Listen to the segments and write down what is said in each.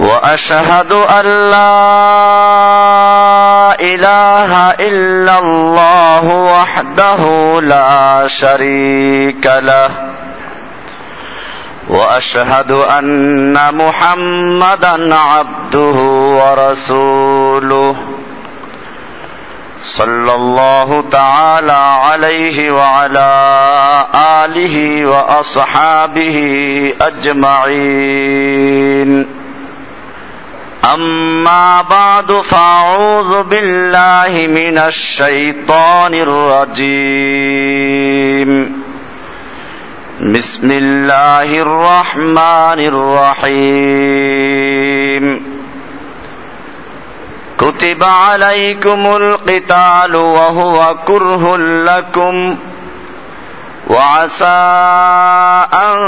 وأشهد أن لا إله إلا الله وحده لا شريك له. وأشهد أن محمدا عبده ورسوله. صلى الله تعالى عليه وعلى آله وأصحابه أجمعين. أما بعد فأعوذ بالله من الشيطان الرجيم. بسم الله الرحمن الرحيم. كتب عليكم القتال وهو كره لكم. وعسى أن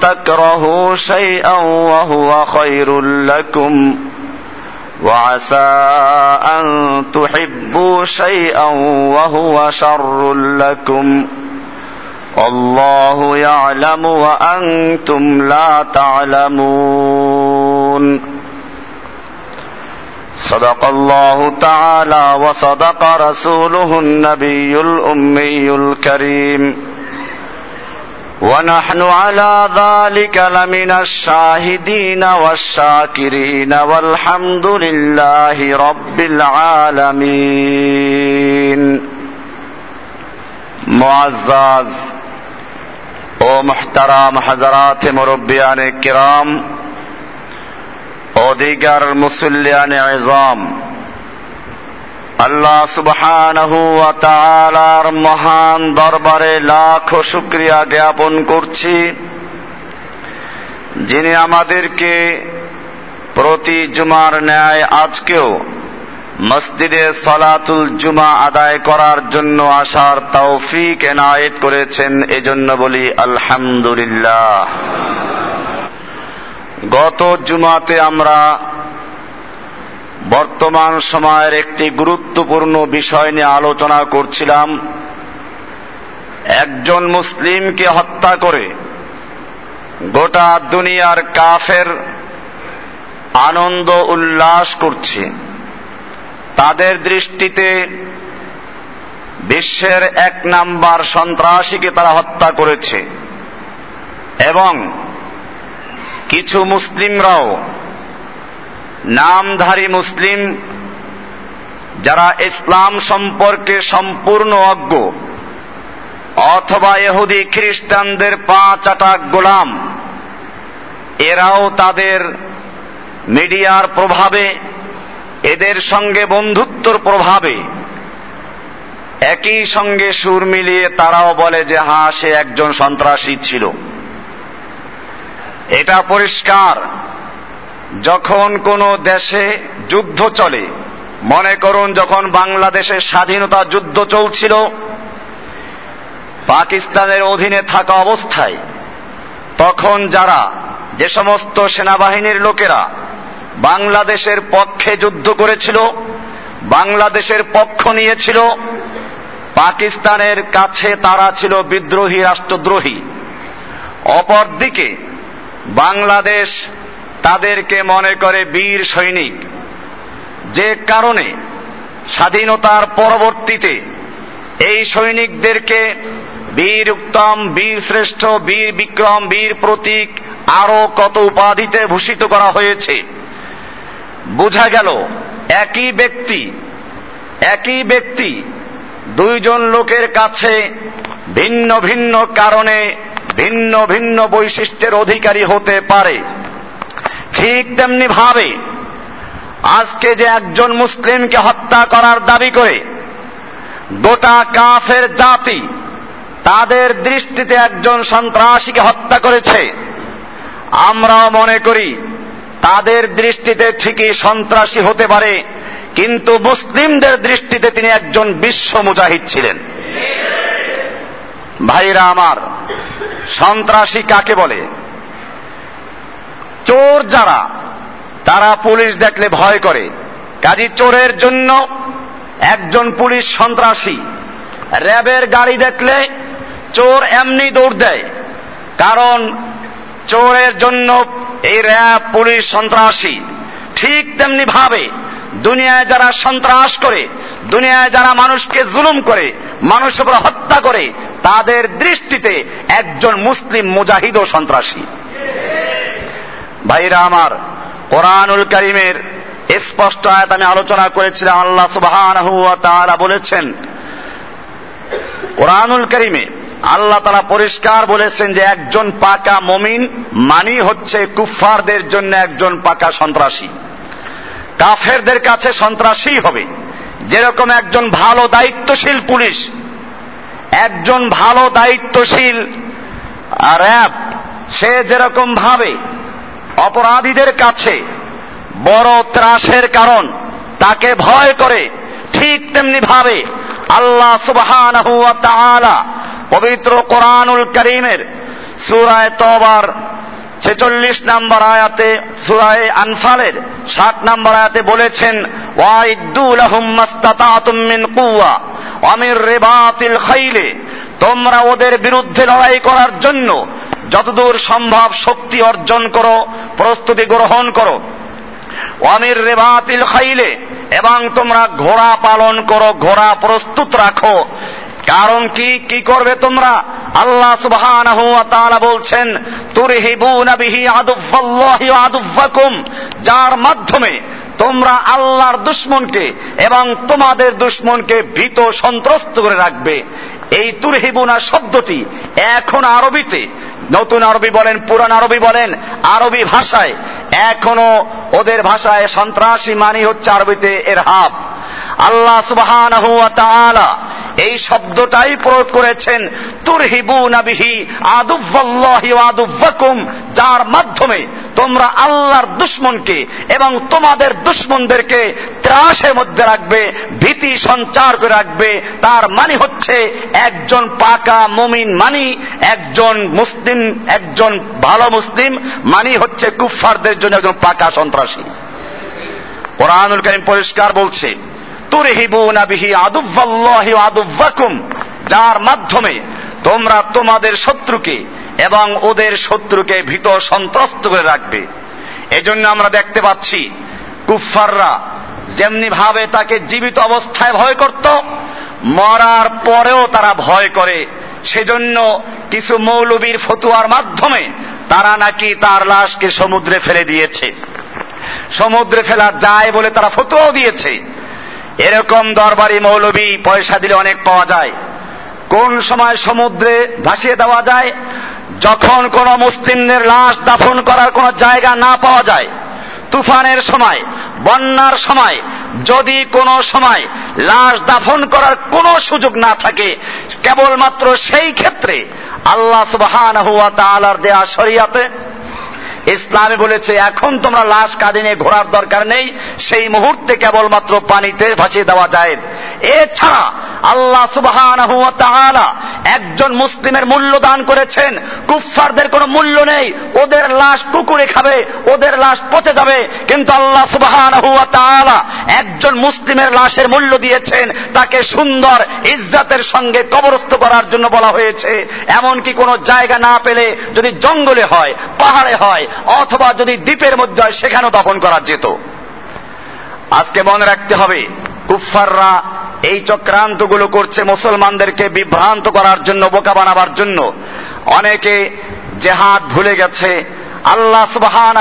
تكرهوا شيئا وهو خير لكم. وعسى أن تحبوا شيئا وهو شر لكم والله يعلم وأنتم لا تعلمون. صدق الله تعالى وصدق رسوله النبي الأمي الكريم. ونحن على ذلك لمن الشاهدين والشاكرين والحمد لله رب العالمين. معزز أو محترم حضرات مربیان کرام أو دیگر مسلیان عظام আল্লাহ সুবহানাহু ওয়া তাআলার মহান দরবারে লাখ শুকরিয়া জ্ঞাপন করছি। যিনি আমাদেরকে প্রতি জুমার ন্যায় আজকেও মসজিদে সলাতুল জুমা আদায় করার জন্য আসার তৌফিক এনায়েত করেছেন, এজন্য বলি আলহামদুলিল্লাহ। গত জুমাতে আমরা বর্তমান সময়ের একটি গুরুত্বপূর্ণ বিষয় নিয়ে আলোচনা করছিলাম। একজন মুসলিমকে হত্যা করে গোটা দুনিয়ার কাফের আনন্দ উল্লাস করছে। তাদের দৃষ্টিতে বিশ্বের এক নাম্বার সন্ত্রাসীকে তারা হত্যা করেছে। এবং কিছু মুসলিমরাও নামধারী মুসলিম যারা ইসলাম সম্পর্কে সম্পূর্ণ অজ্ঞ, অথবা এহুদি খ্রিস্টানদের পা চাটা গোলাম, এরাও তাদের মিডিয়ার প্রভাবে, এদের সঙ্গে বন্ধুত্বর প্রভাবে, একই সঙ্গে সুর মিলিয়ে তারাও বলে যে হ্যাঁ সে একজন সন্ত্রাসী ছিল। এটা পরিষ্কার। যখন কোনো দেশে যুদ্ধ চলে, মনে করুন যখন বাংলাদেশের স্বাধীনতা যুদ্ধ চলছিল, পাকিস্তানের অধীনে থাকা অবস্থায়, তখন যারা, যে সমস্ত সেনাবাহিনীর লোকেরা বাংলাদেশের পক্ষে যুদ্ধ করেছিল, বাংলাদেশের পক্ষ নিয়েছিল, পাকিস্তানের কাছে তারা ছিল বিদ্রোহী, রাষ্ট্রদ্রোহী। অপরদিকে বাংলাদেশ তাদেরকে মনে করে বীর সৈনিক। যে কারণে স্বাধীনতার পরবর্তীতে এই সৈনিকদেরকে বীর উত্তম, বীর শ্রেষ্ঠ, বীর বিক্রম, বীর প্রতীক আরও কত উপাধিতে ভূষিত করা হয়েছে, বোঝা গেল একই ব্যক্তি একই ব্যক্তি দুইজন লোকের কাছে ভিন্ন ভিন্ন কারণে ভিন্ন ভিন্ন বৈশিষ্ট্যের অধিকারী হতে পারে। ঠিক তেমনি ভাবে। আজকে যে একজন মুসলিমকে হত্যা করার দাবি করে গোটা কাফের জাতি তাদের দৃষ্টিতে একজন সন্ত্রাসীকে হত্যা করেছে, আমরাও মনে করি তাদের দৃষ্টিতে ঠিকই সন্ত্রাসী হতে পারে, কিন্তু মুসলিমদের দৃষ্টিতে তিনি একজন বিশ্ব মুজাহিদ ছিলেন। ভাইরা আমার, সন্ত্রাসী কাকে বলে? চোর যারা, তারা পুলিশ দেখলে ভয় করে। কাজী চোরের জন্য একজন পুলিশ সন্ত্রাসী, র্যাবের গাড়ি দেখলে চোর এমনি দৌড় দেয়। কারণ চোরের জন্য এই র্যাব পুলিশ সন্ত্রাসী। ঠিক তেমনি ভাবে দুনিয়ায় যারা সন্ত্রাস করে, দুনিয়ায় যারা মানুষকে জুলুম করে উপর হত্যা করে, তাদের দৃষ্টিতে একজন মুসলিম মুজাহিদ ও সন্ত্রাসী। ভাইরা আমার, কোরআনুল করিমের স্পষ্ট আয়াত আমি আলোচনা করেছিলাম, আল্লাহ সুবাহ বলেছেন, কোরআনুল করিমে আল্লাহ তারা পরিষ্কার বলেছেন যে একজন পাকা মমিন মানি হচ্ছে কুফফারদের জন্য একজন পাকা সন্ত্রাসী। কাফেরদের কাছে সন্ত্রাসী হবে। যেরকম একজন ভালো দায়িত্বশীল পুলিশ, একজন ভালো দায়িত্বশীল র্যাব, সে যেরকম ভাবে অপরাধীদের কাছে বড় ত্রাসের কারণ, তাকে ভয় করে ঠিক তেমনি ভাবে আল্লাহ সুবহান পবিত্র কোরআনুল করিমের সুরায় তবার ছেচল্লিশ নম্বর আয়াতে, সুরায় আনফালের ষাট নম্বর আয়াতে বলেছেন অমির রেবাতিল খাইলে, তোমরা ওদের বিরুদ্ধে লড়াই করার জন্য যতদূর সম্ভব শক্তি অর্জন করো, প্রস্তুতি গ্রহণ করো। অমির রেবাতিল খাইলে, এবং তোমরা ঘোড়া পালন করো, ঘোড়া প্রস্তুত রাখো। কারণ কি কি করবে তোমরা? আল্লাহ সুবহানাহু ওয়া তাআলা বলছেন, তুরহিবুনা বিহি আদুফাল্লাহি ওয়া আদুফাকুম যার মাধ্যমে তোমরা আল্লাহর দুশ্মনকে এবং তোমাদের দুশ্মনকে ভীত সন্ত্রস্ত করে রাখবে। এই তুরহিবুনা শব্দটি এখন আরবিতে নতুন আরবি বলেন, পুরান আরবি বলেন, আরবি ভাষায়। এখনও ওদের ভাষায় সন্ত্রাসী মানি হচ্ছে আরবিতে এর হাব আল্লাহ সুবহান এই শব্দটাই প্রয়োগ করেছেন তুরহিবু নাবিহি আদুল্লাহি আদুব্বাকুম যার মাধ্যমে তোমরা আল্লাহর দুশ্মনকে এবং তোমাদের দুশ্মনদেরকে ত্রাসের মধ্যে রাখবে, ভীতি সঞ্চার করে রাখবে। তার মানে হচ্ছে একজন পাকা মুমিন মানি, একজন মুসলিম, একজন ভালো মুসলিম মানি হচ্ছে কুফফারদের জন্য একজন পাকা সন্ত্রাসী। কোরআনুল করিম পরিষ্কার বলছে যার মাধ্যমে তোমরা তোমাদের শত্রুকে এবং ওদের শত্রুকে ভীত সন্ত্রস্ত করে রাখবে। এজন্য আমরা দেখতে পাচ্ছি কুফাররা যেমনি ভাবে তাকে জীবিত অবস্থায় ভয় করত, মরার পরেও তারা ভয় করে। সেজন্য কিছু মৌলবীর ফতুয়ার মাধ্যমে তারা নাকি তার লাশকে সমুদ্রে ফেলে দিয়েছে। সমুদ্রে ফেলা যায় বলে তারা ফতুয়াও দিয়েছে। এরকম দরবারি মৌলবি পয়সা দিলে অনেক পাওয়া যায়। কোন সময় সমুদ্রে ভাসিয়ে দেওয়া যায়, যখন কোন মুসলিমদের লাশ দাফন করার কোন জায়গা না পাওয়া যায়, তুফানের সময়, বন্যার সময়, যদি কোনো সময় লাশ দাফন করার কোনো সুযোগ না থাকে, কেবলমাত্র সেই ক্ষেত্রে আল্লাহ তালার দেয়া শরিয়াতে ইসলামে বলেছে, এখন তোমরা লাশ কাঁধে নিয়ে ঘোরার দরকার নেই। সেই মুহূর্তে কেবলমাত্র পানিতে ভাসিয়ে দেওয়া যায়। এছাড়া আল্লাহ সুবহান একজন মুসলিমের মূল্য দান করেছেন। কুফফারদের কোনো মূল্য নেই। ওদের লাশ কুকুরে খাবে, ওদের লাশ পচে যাবে। কিন্তু আল্লাহ সুবহান একজন মুসলিমের লাশের মূল্য দিয়েছেন। তাকে সুন্দর ইজ্জাতের সঙ্গে কবরস্থ করার জন্য বলা হয়েছে। এমনকি কোনো জায়গা না পেলে যদি জঙ্গলে হয়, পাহাড়ে হয়, অথবা যদি দ্বীপের মধ্যে হয়, সেখানেও দফন করা যেত। আজকে মনে রাখতে হবে কুফাররা এই চক্রান্তগুলো করছে মুসলমানদেরকে বিভ্রান্ত করার জন্য, বোকা বানাবার জন্য। অনেকে জেহাদ ভুলে গেছে। আল্লাহ সুবহান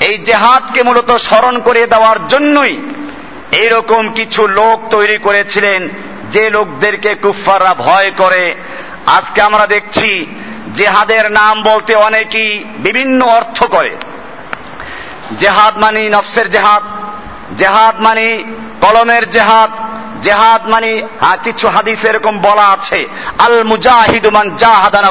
এই জেহাদকে মূলত স্মরণ করে দেওয়ার জন্যই এইরকম কিছু লোক তৈরি করেছিলেন, যে লোকদেরকে কুফাররা ভয় করে। আজকে আমরা দেখছি জেহাদের নাম বলতে অনেকেই বিভিন্ন অর্থ করে। জেহাদ মানি নফসের জেহাদ। জেহাদ মানি কলমের জেহাদ জেহাদ মানে কিছু হাদিস এরকম বলা আছে। আল মুজাহিদ মান জাহাদা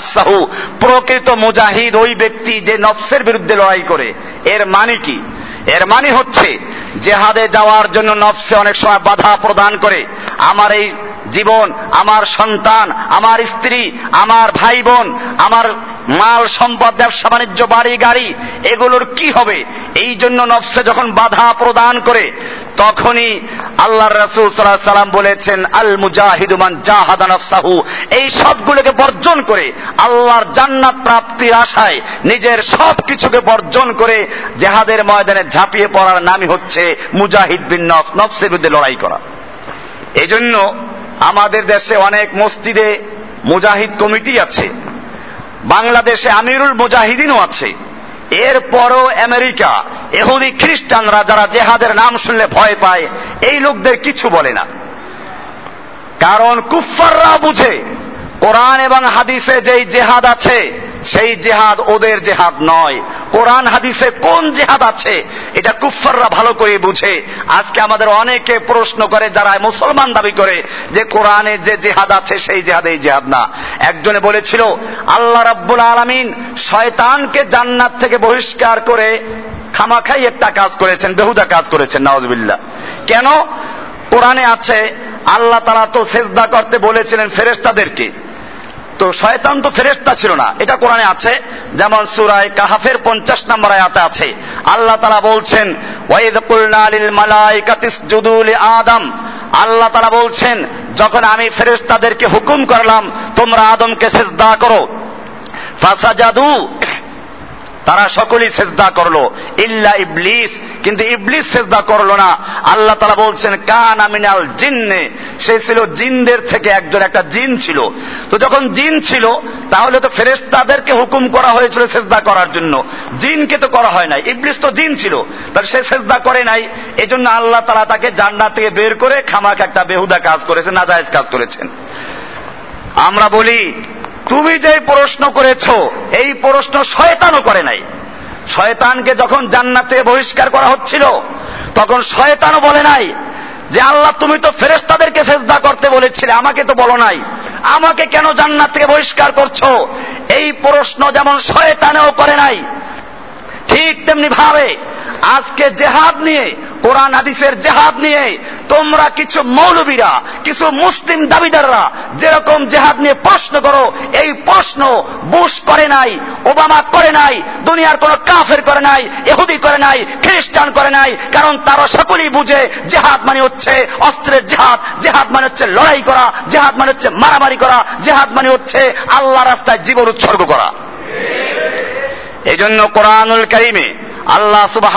প্রকৃত মুজাহিদ ওই ব্যক্তি যে নফসের বিরুদ্ধে লড়াই করে। এর মানে কি? এর মানে হচ্ছে, জেহাদে যাওয়ার জন্য নফসে অনেক সময় বাধা প্রদান করে। আমার এই জীবন, আমার সন্তান, আমার স্ত্রী, আমার ভাই বোন আমার মাল সম্পদ, ব্যবসা, বাণিজ্য, বাড়ি, গাড়ি, এগুলোর কি হবে? এই জন্য নফসে যখন বাধা প্রদান করে, তখনই আল্লাহ রসুল সাল্লাহ সাল্লাম বলেছেন, আল মুজাহিদুমান জাহাদা নফসাহু। এই সবগুলোকে বর্জন করে আল্লাহর জান্নাত প্রাপ্তির আশায় নিজের সব কিছুকে বর্জন করে জেহাদের ময়দানে ঝাঁপিয়ে পড়ার নামই হচ্ছে মুজাহিদ বিন নফ নফসের বিরুদ্ধে লড়াই করা। এজন্য আমাদের দেশে অনেক মসজিদে মুজাহিদ কমিটি আছে। বাংলাদেশে আমিরুল মুজাহিদিনও আছে। এরপরও আমেরিকা। এহুদি খ্রিস্টানরা যারা জেহাদের নাম শুনলে ভয় পায়, এই লোকদের কিছু বলে না। কারণ কুফাররা বুঝে কোরআন এবং হাদিসে যেই জেহাদ আছে, সেই জেহাদ ওদের জেহাদ নয়। কোরআন, হাদিসে কোন জেহাদ আছে, এটা কুফাররা ভালো করে বুঝে। আজকে আমাদের অনেকে প্রশ্ন করে, যারা মুসলমান দাবি করে, যে কোরআনে যে জেহাদ আছে, সেই জেহাদ এই জেহাদ না। একজনে বলেছিল, আল্লাহ রাব্বুল আলমিন শয়তানকে জান্নাত থেকে বহিষ্কার করে খামাখাই একটা কাজ করেছেন, বেহুদা কাজ করেছেন নওয়াজবিল্লা কেন? কোরআনে আছে, আল্লাহ তারা তো সেজদা করতে বলেছিলেন ফেরেস্তাদেরকে তো শয়তান তো ফেরেস্তা ছিল না। এটা কোরআনে আছে। যেমন সুরায় কাহাফের পঞ্চাশ নম্বর আয়াতে আছে। আল্লাহ তারা বলছেন আদম। আল্লাহ তারা বলছেন, যখন আমি ফেরেস্তাদেরকে হুকুম করলাম, তোমরা আদমকে সেজদা করো। ফাসাজাদু, তারা সকলেই সেজদা করল। ইল্লা ইবলিস কিন্তু ইবলিস সেজদা করল না। আল্লাহ তারা বলছেন, কান আমিনাল জিন্নে। সে ছিল জিনদের থেকে একজন, একটা জিন ছিল। তো যখন জিন ছিল, তাহলে তো ফেরেস্তাদেরকে হুকুম করা হয়েছিল সেজদা করার জন্য। জিনকে তো করা হয় নাই। ইবলিস তো জিন ছিল। তার সে সেজদা করে নাই। এজন্য আল্লাহ তারা তাকে জান্নাত থেকে বের করে খামাক একটা বেহুদা কাজ করেছেন, নাজায়েজ কাজ করেছেন। আমরা বলি, তুমি যে প্রশ্ন করেছ, এই প্রশ্ন শয়তানও করে নাই। শয়তানকে যখন জান্নাতে বহিষ্কার করা হচ্ছিল, তখন শয়তানও বলে নাই যে, আল্লাহ, তুমি তো ফেরেস্তাদেরকে সেজদা করতে বলেছিলে, আমাকে তো বলো নাই। আমাকে কেন জান্নাত থেকে বহিষ্কার করছ? এই প্রশ্ন যেমন শয়তানেও করে নাই, ঠিক তেমনি ভাবে আজকে জেহাদ নিয়ে কোরআন হাদিসের জেহাদ নিয়ে তোমরা কিছু মৌলবীরা, কিছু মুসলিম দাবিদাররা যেরকম জেহাদ নিয়ে প্রশ্ন করো, এই প্রশ্ন বুশ করে নাই, ওবামা করে নাই, দুনিয়ার কোন কাফের করে নাই এহুদি করে নাই, খ্রিস্টান করে নাই, কারণ তারা সকলেই বুঝে জেহাদ মানে হচ্ছে অস্ত্রের জেহাদ জেহাদ মানে হচ্ছে লড়াই করা, জেহাদ মানে হচ্ছে মারামারি করা, জেহাদ মানে হচ্ছে আল্লাহ রাস্তায় জীবন উৎসর্গ করা। এই জন্য কোরআনুল করিমে আল্লাহ সুবাহ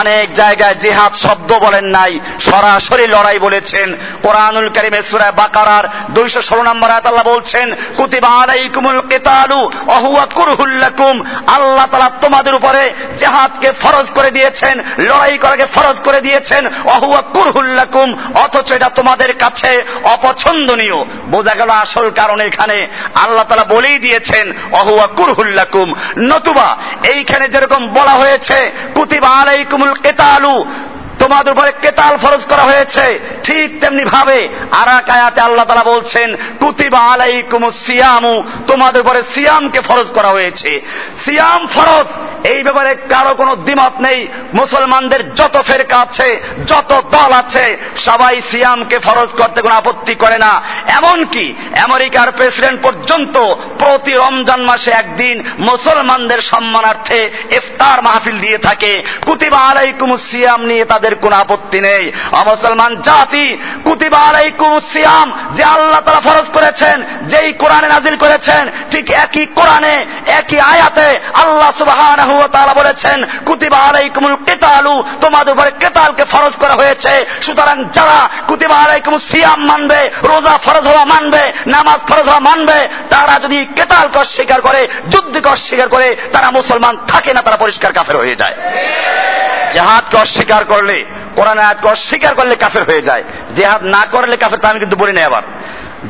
অনেক জায়গায় জেহাদ শব্দ বলেন নাই, সরাসরি লড়াই বলেছেন। কোরআনুল করিমে সুরায় বাকারার দুইশো ষোলো নম্বর আয়াত আল্লাহ বলছেন, কুতিবা আলাইকুমুল কিতালু অহুয়া কুরহুল্লাকুম আল্লাহ তালা তোমাদের উপরে জেহাদকে ফরজ করে দিয়েছেন, লড়াই করাকে ফরজ করে দিয়েছেন অহুয়া কুরহুল্লাকুম অথচ এটা তোমাদের কাছে অপছন্দনীয়। বোঝা গেল আসল কারণ এখানে। আল্লাহ তালা বলেই দিয়েছেন অহুয়া কুরহুল্লাকুম নতুবা এইখানে যেরকম বলা হয়েছে, কুতিবা আলাইকুমুল কেতালু। তোমাদের উপরে কেতাল ফরজ করা হয়েছে। ঠিক তেমনি ভাবে আর এক আয়াতে আল্লাহ তালা বলছেন, কুতিবা আলাইকুম সিয়ামু তোমাদের উপরে সিয়ামকে ফরজ করা হয়েছে। সিয়াম ফরজ, এই ব্যাপারে কারও কোনো দ্বিমত নেই। মুসলমানদের যত ফেরকা আছে, যত দল আছে, সবাই সিয়ামকে ফরজ করতে কোনো আপত্তি করে না। এমনকি আমেরিকার প্রেসিডেন্ট পর্যন্ত প্রতি রমজান মাসে একদিন মুসলমানদের সম্মানার্থে ইফতার মাহফিল দিয়ে থাকে। কুতিবা আলাইকুম সিয়াম নিয়ে তাদের কোন আপত্তি নেই। অমুসলমান জাতি, কুতিবা আলাইকুম সিয়াম, যে আল্লাহ তারা ফরজ করেছেন, যেই কোরআনে নাজিল করেছেন, ঠিক একই কোরআনে, একই আয়াতে আল্লাহ তাআলা বলেছেন, কুতিবা আলাইকুমুল কিতালু, তোমাদের উপরে কেতালকে ফরজ করা হয়েছে। সুতরাং যারা কুতিবা আলাইকুম সিয়াম মানবে, রোজা ফরজ হওয়া মানবে, নামাজ ফরজ হওয়া মানবে, তারা যদি কেতালকে অস্বীকার করে, যুদ্ধকে অস্বীকার করে, তারা মুসলমান থাকে না, তারা পরিষ্কার কাফের হয়ে যায়। জেহাদকে অস্বীকার করলে, কোরআন আয়াতকে অস্বীকার করলে কাফের হয়ে যায়। জেহাদ না করলে কাফের তা আমি কিন্তু বলি নাই আবার।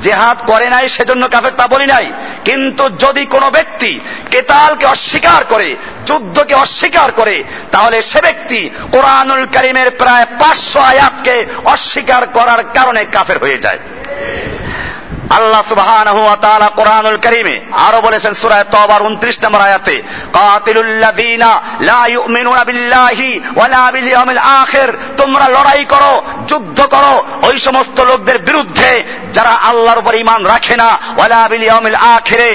জেহাদ করে নাই, সেজন্য কাফের তা বলি নাই। কিন্তু যদি কোনো ব্যক্তি কেতালকে অস্বীকার করে, যুদ্ধকে অস্বীকার করে, তাহলে সে ব্যক্তি কোরআনুল করিমের প্রায় পাঁচশো আয়াতকে অস্বীকার করার কারণে কাফের হয়ে যায়। আল্লাহ সুবহানাহু ওয়া তাআলা কোরআনুল কারীমে আরও বলেছেন সূরা তওবার 29 নম্বর আয়াতে লা ইউমিনুনা বিল্লাহি ওয়ালা বিল ইয়াউমিল আখির। তোমরা লড়াই করো, যুদ্ধ করো, ওই সমস্ত লোকদের বিরুদ্ধে যারা আল্লাহর উপর ঈমান রাখে না বিল আখিরে।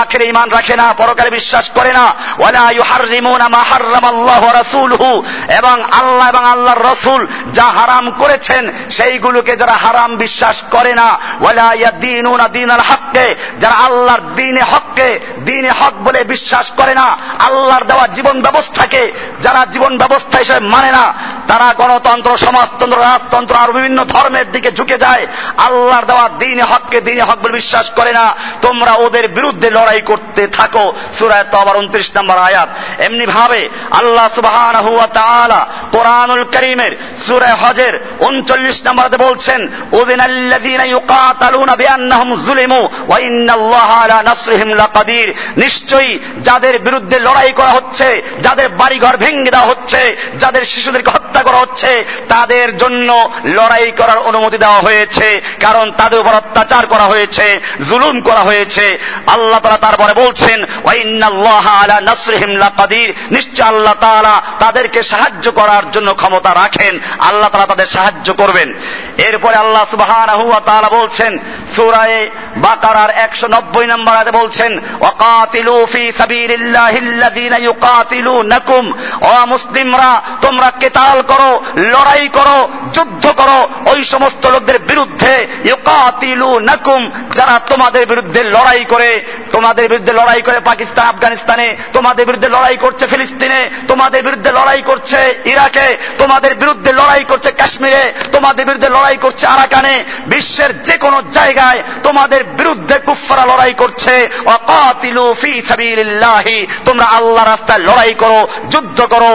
আখিরে ঈমান রাখে না, পরকালে বিশ্বাস করে না ইউহাররিমুনা মা হাররামাল্লাহু ওয়া রাসূলুহু। এবং আল্লাহ এবং আল্লাহর রাসূল যা হারাম করেছেন, সেইগুলোকে যারা হারাম বিশ্বাস করে না ওয়ালা দিনুনা দিনাল হককে। যারা আল্লাহর দিনে হককে, দিনে হক বলে বিশ্বাস করে না, আল্লাহর দেওয়া জীবন ব্যবস্থাকে, যারা জীবন ব্যবস্থা হিসেবে মানে না তারা গণতন্ত্র, সমাজতন্ত্র, রাজতন্ত্র আর বিভিন্ন ধর্মের দিকে ঝুঁকে যায়। আল্লাহর দেওয়া দিনে হককে দিনে হক বলে বিশ্বাস করে না। তোমরা ওদের বিরুদ্ধে লড়াই করতে থাকো। সুরায় তো আবার উনত্রিশ নম্বর আয়াত। এমনি ভাবে আল্লাহ সুবাহান হুয়া তাআলা কোরআনুল করিমের সুরায় হজের উনচল্লিশ নম্বরে বলছেন উদিন আল্লাযীনা ইউকাতালুনা বিআন্নাহুম যুলিমু ওয়া ইন্নাল্লাহা আলা নাসরিহিম লাকাদির। নিশ্চয়ই যাদের বিরুদ্ধে লড়াই করা হচ্ছে, যাদের বাড়িঘর ভেঙে দেওয়া হচ্ছে, যাদের শিশুদেরকে হত্যা করা হচ্ছে, তাদের জন্য লড়াই করার অনুমতি দেওয়া হয়েছে, কারণ তাদের উপর অত্যাচার করা হয়েছে, জুলুম করা হয়েছে। আল্লাহ তাআলা তারপরে বলছেন নিশ্চয় আল্লাহ তাআলা তাদেরকে সাহায্য করার জন্য ক্ষমতা রাখেন, আল্লাহ তাআলা তাদের সাহায্য করবেন। এরপরে আল্লাহ তাআলা বলছেন, সুরায়ে বাকারার একশো নব্বই নম্বর আয়াতে বলছেন, ওয়াকাতিলু ফি সাবিলিল্লাহিল্লাযীনা মুসলিমরা, তোমরা কেতাল করো, লড়াই করো, যুদ্ধ করো, ওই সমস্ত লোকদের বিরুদ্ধে ইউকাতিলুনাকুম, যারা তোমাদের বিরুদ্ধে লড়াই করে, তোমাদের বিরুদ্ধে লড়াই করে পাকিস্তান, আফগানিস্তানে, তোমাদের বিরুদ্ধে লড়াই করছে ফিলিস্তিনে, তোমাদের বিরুদ্ধে লড়াই করছে ইরাকে, তোমাদের বিরুদ্ধে লড়াই করছে কাশ্মীরে, তোমাদের বিরুদ্ধে লড়াই করছে আরাকানে, বিশ্বের যে কোনো জায়গায় তোমাদের বিরুদ্ধে কুফফারা লড়াই করছে। তোমরা আল্লাহ রাস্তায় লড়াই করো, যুদ্ধ করো।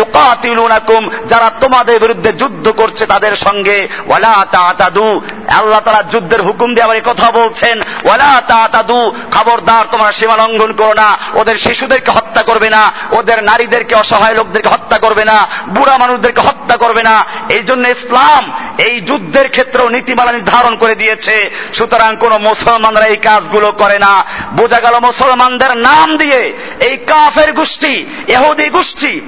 ইউকাতিলুনাকুম যারা তোমাদের বিরুদ্ধে যুদ্ধ করছে তাদের সঙ্গে, ওয়ালা তাতাদু, আল্লাহ তাআলা যুদ্ধের হুকুম দিয়ে আবার কথা বলছেন, ওয়ালা তাতাদু, খবরদার তোমরা সীমা লঙ্ঘন করো না, ওদের শিশুদেরকে হত্যা করবে না, ওদের নারীদেরকে, অসহায় লোকদেরকে হত্যা করবে না, বুড়া মানুষদেরকে হত্যা করবে না, এই জন্য ইসলাম এই যুদ্ধের ক্ষেত্রেও নীতিমালা নির্ধারণ করে দিয়েছে, সুতরাং কোন মুসলমানরা এই কাজগুলো করে না। বোঝা গেল মুসলমানদের নাম দিয়ে এই কাফের গোষ্ঠী এহুদি গোষ্ঠী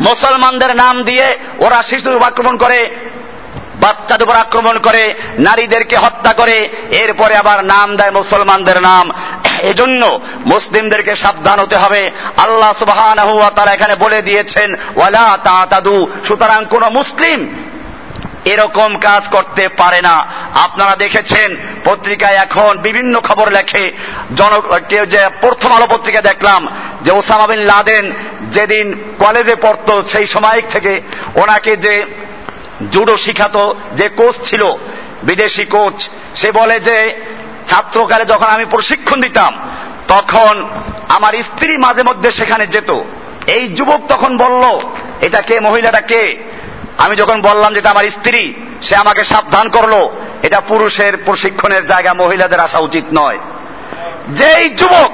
মুসলমানদের নাম দিয়ে ওরা শিশুর আক্রমণ করে বাচ্চাদের উপর আক্রমণ করে, নারীদেরকে হত্যা করে, এরপরে আবার নাম দেয় মুসলমানদের নাম। এজন্য মুসলিমদেরকে সাবধান হতে হবে। আল্লাহ ওয়া তাআলা এখানে বলে দিয়েছেন, ওয়ালা তাতাদু সুতরাং কোন মুসলিম এরকম কাজ করতে পারে না। আপনারা দেখেছেন, পত্রিকায় এখন বিভিন্ন খবর লেখে, জন যে প্রথম আলো পত্রিকা দেখলাম, যে ওসামা বিন লাদেন যেদিন কলেজে পড়তো সেই সময় থেকে ওনাকে যে জুডো শিখাতো, যে কোচ ছিল, বিদেশি কোচ, সে বলে যে, ছাত্রকালে যখন আমি প্রশিক্ষণ দিতাম, তখন আমার স্ত্রী মাঝে মধ্যে সেখানে যেত। এই যুবক তখন বলল, এটা কে, মহিলাটা কে? আমি যখন বললাম যেটা আমার স্ত্রী, সে আমাকে সাবধান করল। এটা পুরুষের প্রশিক্ষণের জায়গা, মহিলাদের আসা উচিত নয়। যেই যুবক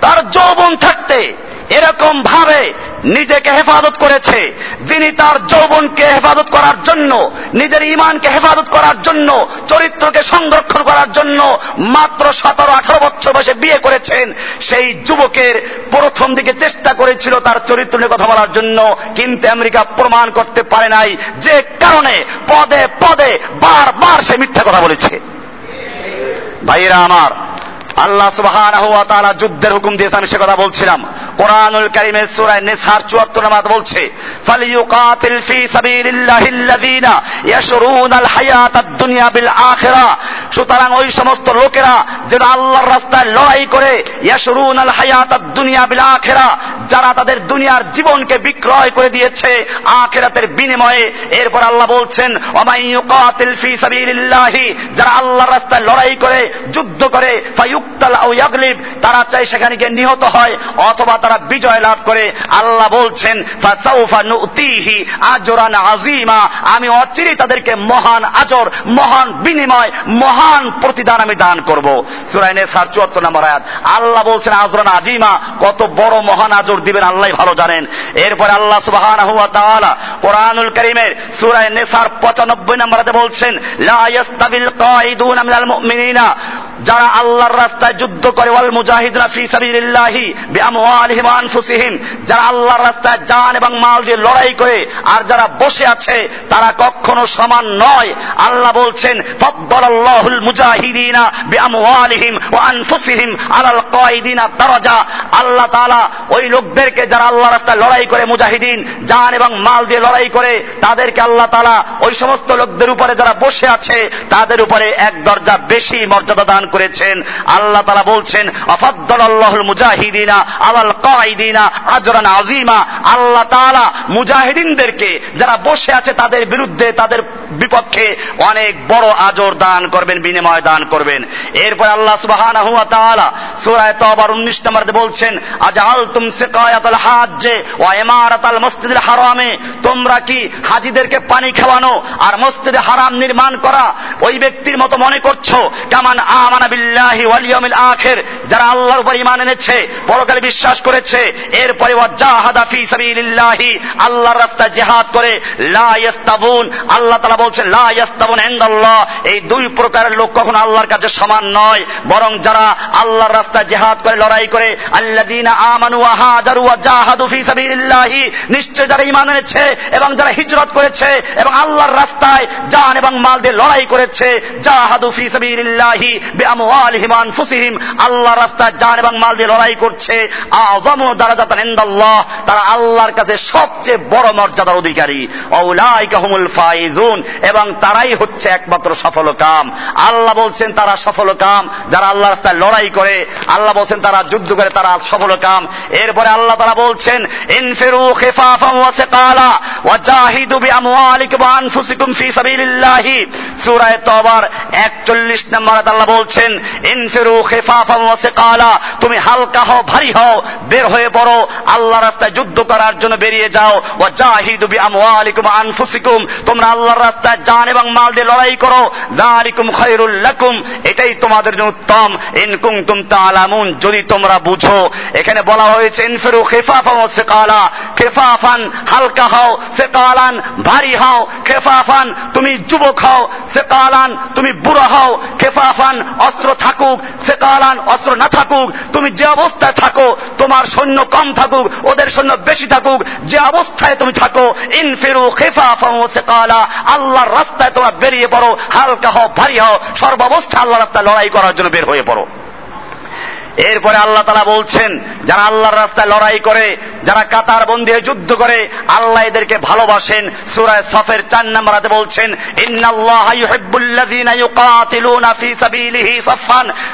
তার যৌবন থাকতে এরকম ভাবে নিজেকে হেফাজত করেছে, যিনি তার যৌবনকে হেফাজত করার জন্য, নিজের ইমানকে হেফাজত করার জন্য, চরিত্রকে সংরক্ষণ করার জন্য মাত্র সতেরো আঠারো বছর বয়সে বিয়ে করেছেন, সেই যুবকের প্রথম দিকে চেষ্টা করেছিল তার চরিত্র নিয়ে কথা বলার জন্য, কিন্তু আমেরিকা প্রমাণ করতে পারে নাই যে কারণে পদে পদে বারবার সে মিথ্যা কথা বলেছে। ভাইয়েরা আমার, আল্লাহ তাআলা যুদ্ধের হুকুম দিয়েছে আমি সে কথা বলছিলাম। কোরআনুল কারীমের সূরা নিসার 74 নম্বর বলছে, ফালিয়ুকাতিল ফি সাবিলিল্লাহিল্লাযীনা ইয়াশরুনাল হায়াতাদ দুনিয়া বিল আখিরা সুতরাং ওই সমস্ত লোকেরা যারা আল্লাহর রাস্তায় লড়াই করে দুনিয়া বিল আখিরা যারা তাদের দুনিয়ার জীবনকে বিক্রয় করে দিয়েছে আখিরাতের বিনিময়ে। এরপর আল্লাহ বলছেন ফি সাবিলিল্লাহি, যারা আল্লাহর রাস্তায় লড়াই করে, যুদ্ধ করে আও ইয়াগলিব, তারা চাই সেখানে গিয়ে নিহত হয়, অথবা তারা বিজয় লাভ করে। আল্লাহ বলছেন আজিমা আমি অচিরেই তাদেরকে মহান আজর, মহান বিনিময়, মহান প্রতিদান আমি দান করব। সুরাই নেসার চুয়াত্তর নম্বর আয়াত। আল্লাহ বলছেন, আজরান আজিমা কত বড় মহান আজর দিবেন আল্লাহ ভালো জানেন। এরপর আল্লাহ তাআলা কোরআনুল কারীমের সূরা নেসার 95 নম্বরে বলছেন, লা ইয়াস্তাবিল কাঈদুনা মিনাল মুমিনিনা। যারা আল্লাহর রাস্তায় যুদ্ধ করে, ওয়াল মুজাহিদরা ফি সাবিলিল্লাহি বিআমওয়ালিহিম ওয়া আনফুসিহিম, যারা আল্লাহর রাস্তায় জান এবং মাল দিয়ে লড়াই করে আর যারা বসে আছে, তারা কখনো সমান নয়। আল্লাহ বলছেন, ফাদ্দালাল্লাহুল মুজাহিদিনা বিআমওয়ালিহিম ওয়া আনফুসিহিম আলাল কাঈদিনা দারাজা। আল্লাহ তাআলা ওই লোকদেরকে যারা আল্লাহর রাস্তায় লড়াই করে, মুজাহিদিন, জান এবং মাল দিয়ে লড়াই করে, তাদেরকে আল্লাহ তাআলা ওই সমস্ত লোকদের উপরে যারা বসে আছে, তাদের উপরে এক দরজা বেশি মর্যাদা দান করেছেন। আল্লাহ তালা বলছেন মুজাহিদিনা আলাল কাইদিনা আজরান আজিমা আল্লাহ মুজাহিদিনদেরকে, যারা বসে আছে তাদের বিরুদ্ধে তাদের বিপক্ষে অনেক বড় আজর দান করবেন, বিনিময় দান করবেন। এরপর আল্লাহ সুবহানাহু ওয়া তাআলা সূরা তওবার 19 নম্বরে বলছেন, আজআলতুম সিকায়াতাল হাজ্জে ওয়া ইমারাতাল মসজিদিল হারামে। তোমরা কি হাজিদেরকে পানি খাওয়ানো আর মসজিদে হারাম নির্মাণ করা ওই ব্যক্তির মতো মনে করছ? কামান আমানা যারা আল্লাহর উপর এনেছে, পরকালে বিশ্বাস করেছে, এরপরে আল্লাহর করে আল্লাহ এই দুই প্রকারের লোক আল্লাহর কাছে সমান নয়, বরং যারা আল্লাহর করে, লড়াই করে, আল্লাযীনা আমানু জাহাদু ফি সাবিলিল্লাহি, নিশ্চয় যারা ঈমান এনেছে এবং যারা হিজরত করেছে এবং আল্লাহর রাস্তায় জান এবং মাল দিয়ে লড়াই করেছে, জাহাদু ফি সাবিলিল্লাহি আনফুসিহিম। রাস্তায় জান এবং মাল দিয়ে লড়াই করছে। তারা আল্লাহর কাছে সবচেয়ে বড় মর্যাদার অধিকারী। ফাইজুন। এবং তারাই হচ্ছে একমাত্র সফল কাম। আল্লাহ বলছেন, তারা সফল কাম। যারা আল্লাহ রাস্তায় লড়াই করে, আল্লাহ বলছেন, তারা যুদ্ধ করে, তারা সফল কাম। এরপরে আল্লাহ তারা বলছেন, ইনফিরু খিফাফাম ওয়া সিকালা ওয়া জাহিদু বিআমওয়ালিকুম ওয়া আনফুসিকুম ফি সাবিলিল্লাহি। সূরা তওবার 41 নম্বরে আল্লাহ বলছেন ইনফিরু খিফাফাম ওয়া তুমি হালকা হও, ভারী হও, বের হয়ে পড়ো, আল্লাহ রাস্তায় যুদ্ধ করার জন্য বেরিয়ে যাও, ওয়া জাহিদু বিআমওয়ালিকুম ওয়া আনফুসিকুম, তোমরা আল্লাহর রাস্তায় জান এবং মাল দিয়ে লড়াই করো, যালিকুম খায়রুল লাকুম, এটাই তোমাদের জন্য উত্তম, ইন কুনতুম তাআলামুন, যদি তোমরা বুঝো। এখানে বলা হয়েছে, ইনফিরু খিফাফাম ওয়া সিকালা, খিফাফান হালকা হও, সিকালান ভারী হও, খেফাফান তুমি যুবক হও, সেকালান তুমি বুড়ো হও, খেফাফান অস্ত্র থাকুক সেকালান অস্ত্র না থাকুক, তুমি যে অবস্থায় থাকো, তোমার সৈন্য কম থাকুক, ওদের সৈন্য বেশি থাকুক, যে অবস্থায় তুমি থাকো, ইনফিরু সেকালা আল্লাহর রাস্তায় তোমরা বেরিয়ে পড়ো, হালকা হও, ভারী হও সর্বাবস্থায় আল্লাহর রাস্তায় লড়াই করার জন্য বের হয়ে পড়ো। এরপরে আল্লাহ তালা বলছেন, যারা আল্লাহর রাস্তায় লড়াই করে যারা কাতার বন্দী যুদ্ধ করে, আল্লাহ এদেরকে ভালোবাসেন। সুরায় সফের চার নম্বরাতে বলছেন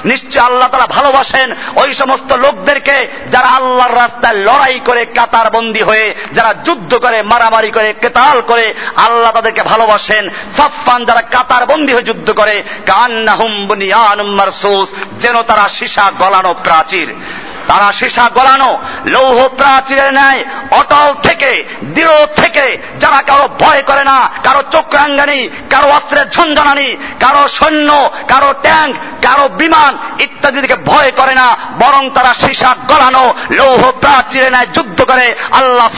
নিশ্চয় আল্লাহ তারা ভালোবাসেন। ওই সমস্ত লোকদেরকে যারা আল্লাহর রাস্তায় লড়াই করে, কাতার বন্দী হয়ে, যারা যুদ্ধ করে, মারামারি করে, কেতাল করে, আল্লাহ তাদেরকে ভালোবাসেন। সফান যারা কাতার বন্দী হয়ে যুদ্ধ করে কান্নাহুম বুনিয়ানুম মারসুস, যেন তারা সীসা গলানো প্রাচীর। তারা সীসা গলানো, লৌহ প্রাচীরের ন্যায় অটল থেকে, দৃঢ় থেকে, যারা কারও ভয় করে না, কারও চক্রাঙ্গানি কারও অস্ত্রের ঝঞ্ঝনানি, কারও সৈন্য, কারও ট্যাঙ্ক, কারও বিমান ইত্যাদি দিকে ভয় করে না, বরং তারা সীসা গলানো, লৌহ প্রাচীরের ন্যায় যুদ্ধ করে, আল্লাহ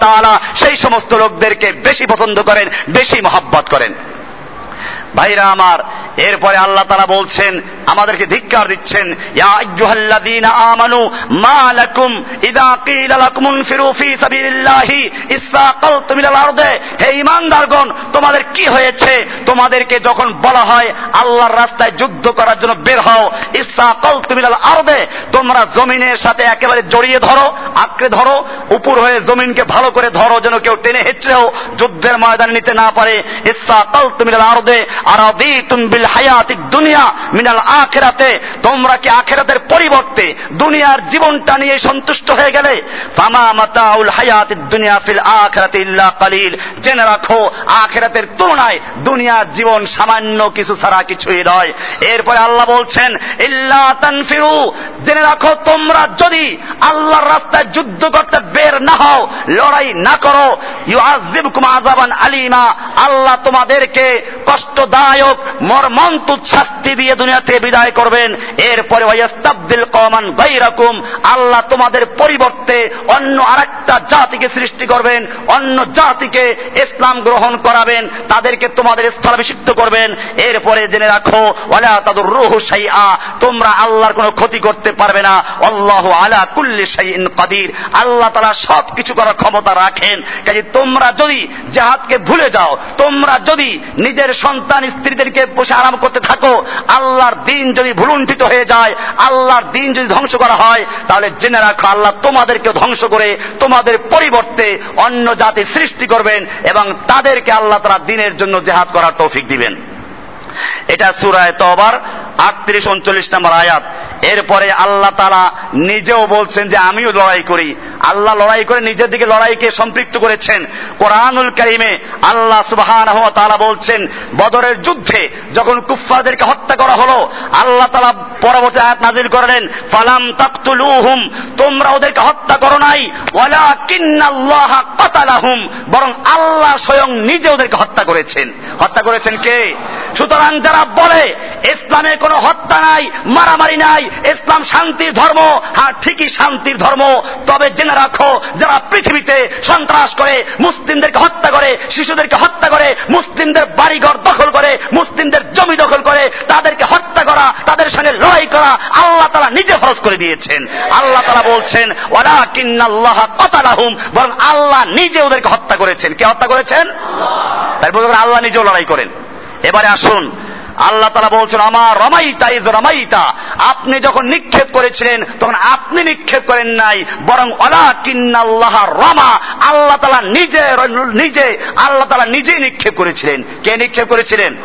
তাআলা সেই সমস্ত লোকদেরকে বেশি পছন্দ করেন, বেশি মহাব্বত করেন। ভাইরা আমার, এরপরে আল্লাহ তারা বলছেন, আমাদেরকে ধিক্কার দিচ্ছেন আমানু, মা ইযা কিলা ইনফিরু ফি সাবিলিল্লাহি ইসসাকালতুম ইলাল আরদে। হে ঈমানদারগণ, তোমাদের কি হয়েছে? তোমাদেরকে যখন বলা হয়, আল্লাহর রাস্তায় যুদ্ধ করার জন্য বের হও ইসসাকালতুম ইলাল আরদে, তোমরা জমিনের সাথে একেবারে জড়িয়ে ধরো, আঁকড়ে ধরো, উপর হয়ে জমিনকে ভালো করে ধরো, যেন কেউ টেনে হেঁচড়েও যুদ্ধের ময়দানে নিতে না পারে। ইসসাকালতুম ইলাল আরদে আরাদিতুম বিল হায়াতিক দুনিয়া মিনাল আখেরাতে, তোমরা কি আখেরাতের পরিবর্তে দুনিয়ার জীবনটা নিয়ে সন্তুষ্ট হয়ে গেলে? ফামা মাতাউল হায়াত দুনিয়া ফিল আখেরাতে ইল্লা কালিল। জেনে রাখো, আখেরাতের তুলনায় দুনিয়ার জীবন সামান্য কিছু ছাড়া কিছুই নয়। এরপরে আল্লাহ বলছেন, ইল্লা তানফিরু। জেনে রাখো, তোমরা যদি আল্লাহর রাস্তায় যুদ্ধ করতে বের না হও, লড়াই না করো, ইউআযিবকুম আযাবান আলিমা। আল্লাহ তোমাদেরকে কষ্টদায়ক মর্মন্তুৎ দিয়ে দুনিয়া থেকে বিদায় করবেন। এরপরে ওয়াস্তাবদিল কওমান গায়রাকুম, আল্লাহ তোমাদের পরিবর্তে অন্য আরেকটা জাতিকে সৃষ্টি করবেন, অন্য জাতিকে ইসলাম গ্রহণ করাবেন, তাদেরকে তোমাদের স্থলাভিষিক্ত করবেন। এরপরে জেনে রাখো, ওয়ালা তাদুর রুহু শাইআ, তোমরা আল্লাহর কোনো ক্ষতি করতে পারবে না। আল্লাহ আলা কুল্লি শাইইন কাদির, আল্লাহ তারা সব কিছু করার ক্ষমতা রাখেন। কাজে তোমরা যদি জাহাদকে ভুলে যাও, তোমরা যদি নিজের সন্তান স্ত্রীদেরকে বসে আরাম করতে থাকো আল্লাহর দিন যদি ভুলুণ্ঠিত হয়ে যায়, আল্লাহর দিন যদি ধ্বংস করা হয়, তাহলে জেনে রাখো আল্লাহ তোমাদেরকে ধ্বংস করে তোমাদের পরিবর্তে অন্য জাতি সৃষ্টি করবেন এবং তাদেরকে আল্লাহ তারা দিনের জন্য জেহাদ করার তৌফিক দিবেন। এটা সুরায় তবার আটত্রিশ, উনচল্লিশ নম্বর আয়াত। এরপরে আল্লাহ তারা নিজেও বলছেন যে আমিও লড়াই করি। আল্লাহ লড়াই করে নিজের দিকে লড়াইকে সম্পৃক্ত করেছেন। কোরআনুল করিমে আল্লাহ সুবহান তালা বলছেন, বদরের যুদ্ধে যখন কুফফারদেরকে হত্যা করা হলো, আল্লাহ তালা পরবর্তী আয়াত নাজিল করলেন, ফালাম তাকতুলুহুম তোমরা ওদেরকে হত্যা করো নাই ওয়ালা কিন্নাল্লাহ কাতালাহুম বরং আল্লাহ স্বয়ং নিজে ওদেরকে হত্যা করেছেন। হত্যা করেছেন কে? সুতরাং যারা বলে, ইসলামে কোনো হত্যা নাই, মারামারি নাই, ইসলাম শান্তির ধর্ম হ্যাঁ ঠিকই শান্তির ধর্ম, তবে জেনে রাখো, যারা পৃথিবীতে সন্ত্রাস করে, মুসলিমদেরকে হত্যা করে, শিশুদেরকে হত্যা করে, মুসলিমদের বাড়িঘর দখল করে, মুসলিমদের জমি দখল করে, তাদেরকে হত্যা করা, তাদের সঙ্গে লড়াই করা, আল্লাহ তারা নিজে ফরজ করে দিয়েছেন। আল্লাহ তারা বলছেন ওরা কিন্নাল্লাহ কতালাহুম বরং আল্লাহ নিজে ওদেরকে হত্যা করেছেন। কে হত্যা করেছেন? তাই বলতে আল্লাহ নিজেও লড়াই করেন। এবারে আসুন আল্লাহ তারা বলছেন আমার রমাইতা ইজ রমাইতা। আপনি যখন নিক্ষেপ করেছিলেন, তখন আপনি নিক্ষেপ করেন নাই, বরং অলা কিন্নাল্লাহ রমা। আল্লাহ তালা নিজে নিজে, আল্লাহ তালা নিজেই নিক্ষেপ করেছিলেন। কে নিক্ষেপ করেছিলেন?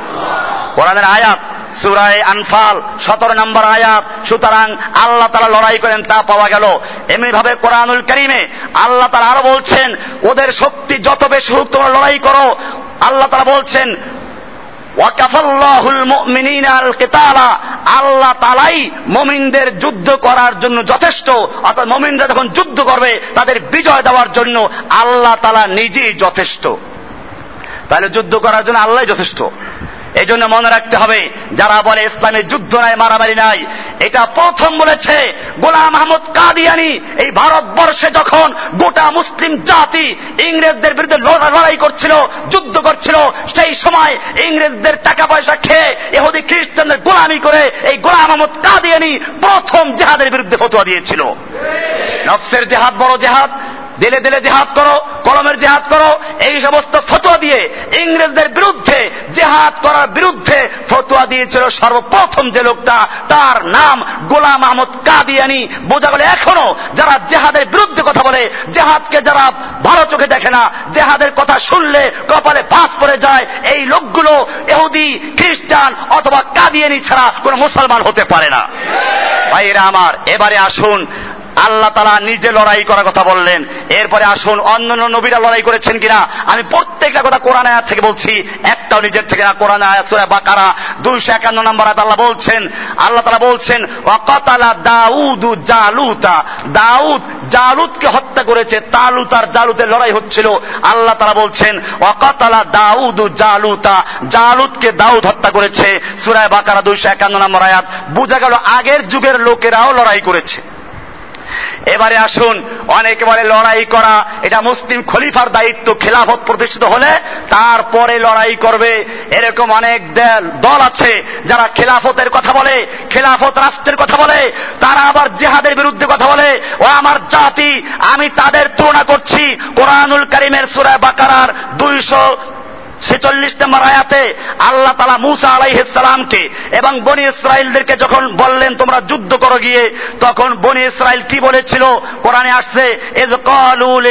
কোরআনের আয়াত, সুরায় আনফাল, সতেরো নম্বর আয়াত। সুতরাং আল্লাহ তারা লড়াই করেন, তা পাওয়া গেল। এমনি ভাবে কোরআনুল করিমে আল্লাহ তারা আরও বলছেন, ওদের শক্তি যত বেশি হোক তোমরা লড়াই করো। আল্লাহ তারা বলছেন আল্লাহ তালাই মমিনদের যুদ্ধ করার জন্য যথেষ্ট। অর্থাৎ মমিনরা যখন যুদ্ধ করবে, তাদের বিজয় দেওয়ার জন্য আল্লাহ তালা নিজেই যথেষ্ট। তাহলে যুদ্ধ করার জন্য আল্লাহ যথেষ্ট। এই জন্য মনে রাখতে হবে, যারা বলে ইসলামের যুদ্ধ নাই, মারামারি নাই, এটা প্রথম বলেছে গোলাম আহমদ কাদিয়ানি। এই ভারতবর্ষে যখন গোটা মুসলিম জাতি ইংরেজদের বিরুদ্ধে লড়াই করছিল, যুদ্ধ করছিল, সেই সময় ইংরেজদের টাকা পয়সা খেয়ে এহুদি খ্রিস্টানদের গোলামি করে এই গোলাম আহমদ কাদিয়ানি প্রথম জেহাদের বিরুদ্ধে ফতোয়া দিয়েছিল। নফসের জেহাদ বড় জেহাদ দিলে দিলে জেহাদ করো, কলমের জেহাদ করো, এই সমস্ত ফতোয়া দিয়ে ইংরেজদের বিরুদ্ধে জেহাদ করার বিরুদ্ধে ফতোয়া দিয়েছিল সর্বপ্রথম যে লোকটা, তার নাম গোলাম আহমদ কাদিয়ানি। বোঝা গেল এখনও যারা জেহাদের বিরুদ্ধে কথা বলে, জেহাদকে যারা ভালো চোখে দেখে না, জেহাদের কথা শুনলে কপালে ভাস পড়ে যায়। এই লোকগুলো এহুদি খ্রিস্টান অথবা কাদিয়ানি ছাড়া কোনো মুসলমান হতে পারে না। ভাইরা আমার, এবারে আসুন আল্লাহ তালা নিজে লড়াই করার কথা বললেন। এরপরে আসুন, অন্যান্য নবীরা লড়াই করেছেন কিনা? আমি প্রত্যেকটা কথা কোরআন আয়াত থেকে বলছি, একটাও নিজের থেকে না। কোরআন আয়াত, সুরা বাকারা, দুইশো একান্ন নম্বর আয়াত আল্লাহ বলছেন, আল্লাহ তালা বলছেন অকতালা দাউদ জালুতা। দাউদ জালুদকে হত্যা করেছে, তালুত আর জালুতের লড়াই হচ্ছিল। আল্লাহ তারা বলছেন অকতালা দাউদ জালুতা। জালুদকে দাউদ হত্যা করেছে সুরায় বাকারা, দুইশো একান্ন নম্বর আয়াত। বোঝা গেল আগের যুগের লোকেরাও লড়াই করেছে। এবারে আসুন, অনেকে বলে লড়াই করা, এটা মুসলিম খলিফার দায়িত্ব, খেলাফত প্রতিষ্ঠিত হলে তারপরে লড়াই করবে। এরকম অনেক দল আছে যারা খেলাফতের কথা বলে, খেলাফত রাষ্ট্রের কথা বলে, তারা আবার জেহাদের বিরুদ্ধে কথা বলে, ও আমার জাতি, আমি তাদের তুলনা করছি। কোরআনুল করিমের সুরায় বাকারার দুইশো ছেচল্লিশ নম্বর আয়াতে আল্লাহ তালা মুসা আলাইসালামকে এবং বনি ইসরায়েলদেরকে যখন বললেন, তোমরা যুদ্ধ করো গিয়ে, তখন বনি ইসরায়েল কি বলেছিল? কোরআনে আসছে এজ কলুল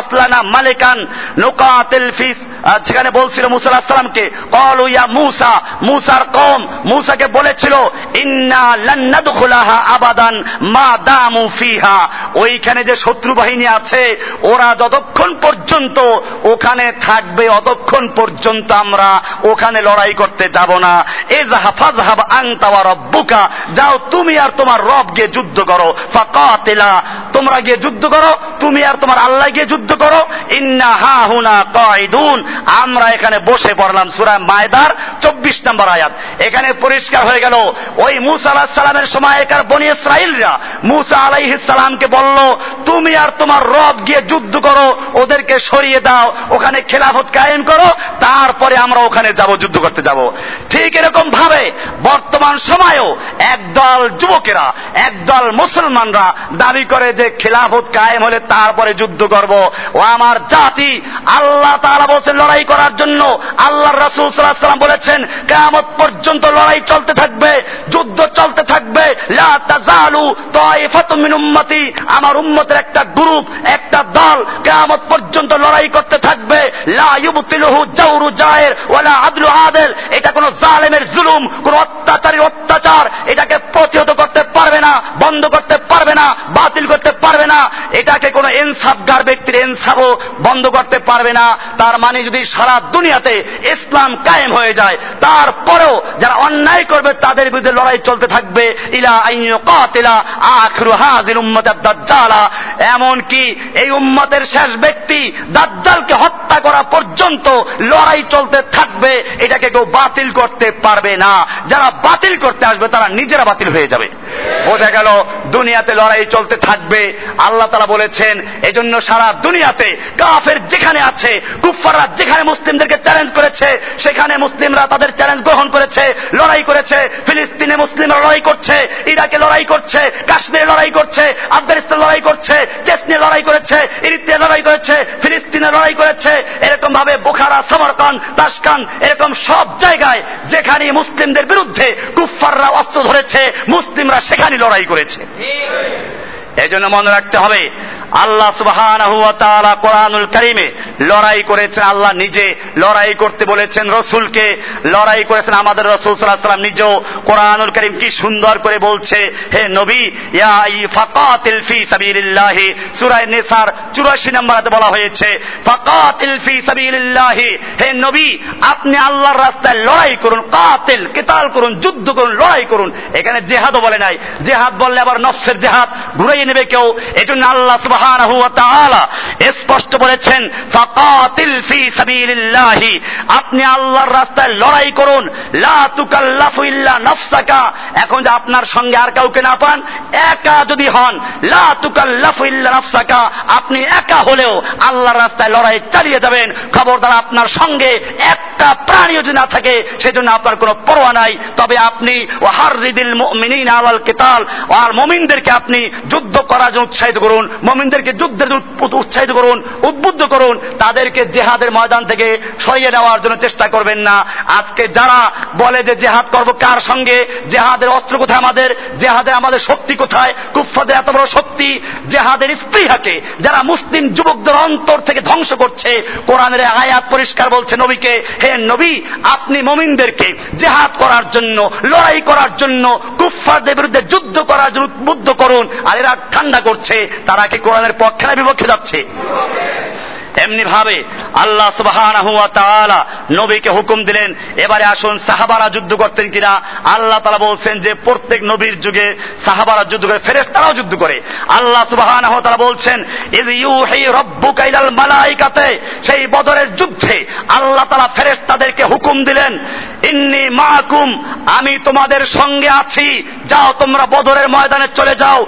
আসলানা মালিকান নুকাতিল ফিস সেখানে বলছিল মুসা সালামকে কল ইয়া মুসা, মুসার কম মুসাকে বলেছিল, ইন্না লান্নাদখুলাহা আবাদান মা দামু ফিহা, ওইখানে যে শত্রু বাহিনী আছে, ওরা যতক্ষণ পর্যন্ত ওখানে থাকবে অতক্ষণ পর্যন্ত আমরা ওখানে লড়াই করতে যাব না, এজাহা ফাজহাব আনতা ওয়া রব্বুকা, যাও তুমি আর তোমার রব গিয়ে যুদ্ধ করো, ফাকাতিলা, তোমরা গিয়ে যুদ্ধ করো, তুমি আর তোমার আল্লাহ গিয়ে যুদ্ধ করো, ইন্না হা হুনা কাইদুন আমরা এখানে বসে পড়লাম সূরা মায়দার 24 নম্বর আয়াত। এখানে পরিষ্কার হয়ে গেল, ওই মুসা আলাহিস সালামের সময় একার বনি ইসরাইলরা মুসা আলাইহিস সালামকে বলল, তুমি আর তোমার রব গিয়ে যুদ্ধ করো, ওদেরকে সরিয়ে দাও, ওখানে খেলাফত কায়েম করো তারপরে আমরা ওখানে যাব যুদ্ধ করতে যাব। ঠিক এরকম ভাবে সময়েও একদল যুবকেরা, একদল মুসলমানরা দাবি করে যে খেলাফত কায়েম হলে তারপরে যুদ্ধ করব। ও আমার জাতি, আল্লাহ তাআলা বলছেন লড়াই করার জন্য। আল্লাহর রাসূল ওয়াসাল্লাম বলেছেন, কিয়ামত পর্যন্ত লড়াই চলতে থাকবে, যুদ্ধ চলতে থাকবে। আমার উম্মতের একটা গ্রুপ, একটা দল কিয়ামত পর্যন্ত লড়াই করতে থাকবে। লা ইউবতিলুহু জাওরু জায়ের ওয়ালা আদলু আদেল। এটা কোনো জালেমের জুলুম, কোন অত্যাচারী অত্যাচার এটাকে প্রতিহত করতে পারবে না, বন্ধ করতে পারবে না, বাতিল করতে পারবে না। এটাকে কোনো ইনসাফগার ব্যক্তির ইনসাফও বন্ধ করতে পারবে না। তার মানে যদি সারা দুনিয়াতে ইসলাম কায়েম হয়ে যায়, তারপরেও যারা অন্যায় করবে তাদের বিরুদ্ধে লড়াই চলতে থাকবে। ইলা কাতিলা আখরু হাজির উম্মতাদ দাজ্জালা। এমন কি এই উম্মতের শেষ ব্যক্তি দাজ্জালকে হত্যা করা পর্যন্ত লড়াই চলতে থাকবে, এটাকে কেউ বাতিল করতে পারবে না। যারা বাতিল করতে আসবে তারা নিজেরা বাতিল হয়ে যাবে। বোঝা গেল দুনিয়াতে লড়াই চলতে থাকবে। আল্লাহ তারা বলেছেন, এজন্য সারা দুনিয়াতে কাফের যেখানে আছে কুফাররা যেখানে মুসলিমদেরকে চ্যালেঞ্জ করেছে, সেখানে মুসলিমরা তাদের চ্যালেঞ্জ গ্রহণ করেছে, লড়াই করেছে। ফিলিস্তিনে মুসলিমরা লড়াই করছে, ইরাকে লড়াই করছে, কাশ্মীরে লড়াই করছে, আফগানিস্তান লড়াই করছে চেসনিয়ে লড়াই করেছে, ইরিত্রিয়া লড়াই করেছে, ফিলিস্তিনে লড়াই করেছে। এরকম ভাবে বোখারা সমরকান তাসকান এরকম সব জায়গায় যেখানে মুসলিমদের বিরুদ্ধে কুফাররা অস্ত্র ধরেছে, মুসলিমরা সেখানে লড়াই করেছে। এই জন্য মনে রাখতে হবে আল্লাহ তাআলা কোরআনুল কারীমে লড়াই করেছেন, আল্লাহ নিজে লড়াই করতে বলেছেন রসুলকে, লড়াই করেছেন আমাদের রসুল আলাইহি নিজেও। কোরআনুল কারীম কি সুন্দর করে বলছে, হে নবী ফাকাতিল ফি সাবিলিল্লাহি, সূরা নিসার 84 নম্বরে বলা হয়েছে, ফাকাতিল ফি সাবিলিল্লাহি, হে নবী, আপনি আল্লাহর রাস্তায় লড়াই করুন, কাতিল, কিতাল করুন, যুদ্ধ করুন, লড়াই করুন। এখানে জেহাদও বলে নাই, জেহাদ বললে আবার নফসের জেহাদ ঘুরাই নেবে কেউ, এজন্য আল্লাহ সুবহানাহু ওয়া তাআলা স্পষ্ট বলেছেন, ফাকাতিল ফি সাবিলিল্লাহি আপনি আল্লাহর রাস্তায় লড়াই করুন, লা তুকাল্লাফু ইল্লা নাফসাকা এখন যে আপনার সঙ্গে আর কাউকে না পান, একা যদি হন, লা তুকাল্লাফু ইল্লা নাফসাকা আপনি একা হলেও আল্লাহর রাস্তায় লড়াই চালিয়ে যাবেন, খবরদার আপনার সঙ্গে একটা প্রাণীও যদি না থাকে, সেজন্য আপনার কোনো পরোয়া নাই। তবে আপনি ওয়াহারিদিল মুমিনিনা আলাল কিতাল আর মুমিনদেরকে আপনি যুদ্ধ করার জন্য উৎসাহিত করুন মুমিনদেরকে যুদ্ধের উৎসাহিত করুন, উদ্বুদ্ধ করুন, তাদেরকে জেহাদের ময়দান থেকে সরিয়ে নেওয়ার জন্য চেষ্টা করবেন না। আজকে যারা বলে যে জেহাদ করব কার সঙ্গে, জেহাদের অস্ত্র কোথায় আমাদের, জেহাদের আমাদের শক্তি কোথায় কুফাদের এত বড় শক্তি, জেহাদের স্পৃহাকে যারা মুসলিম যুবকদের অন্তর থেকে ধ্বংস করছে, কোরআনের আয়াত পরিষ্কার বলছে নবীকে, হে নবী, আপনি মমিনদেরকে জেহাদ করার জন্য, লড়াই করার জন্য, কুফফারদের বিরুদ্ধে যুদ্ধ করার জন্য উদ্বুদ্ধ করুন। আর এরা ঠান্ডা করছে, তারা কি কোরআনের পক্ষে না বিপক্ষে যাচ্ছে? এমনি ভাবে আল্লাহ তাআলা নবীকে হুকুম দিলেন, এবারে আসুন সাহাবারা যুদ্ধ করতেন কিনা? আল্লাহ তাআলা বলছেন যে, প্রত্যেক নবীর যুগে সাহাবারা যুদ্ধ করে, ফেরেশতারাও যুদ্ধ করে। আল্লাহ ওয়া তাআলা বলছেন মালাইকাতে সেই বদরের যুদ্ধে আল্লাহ তাআলা ফেরেশতাদেরকে হুকুম দিলেন, ইন্নি মাকুম আমি তোমাদের সঙ্গে আছি, যাও তোমরা বদরের ময়দানে চলে যাও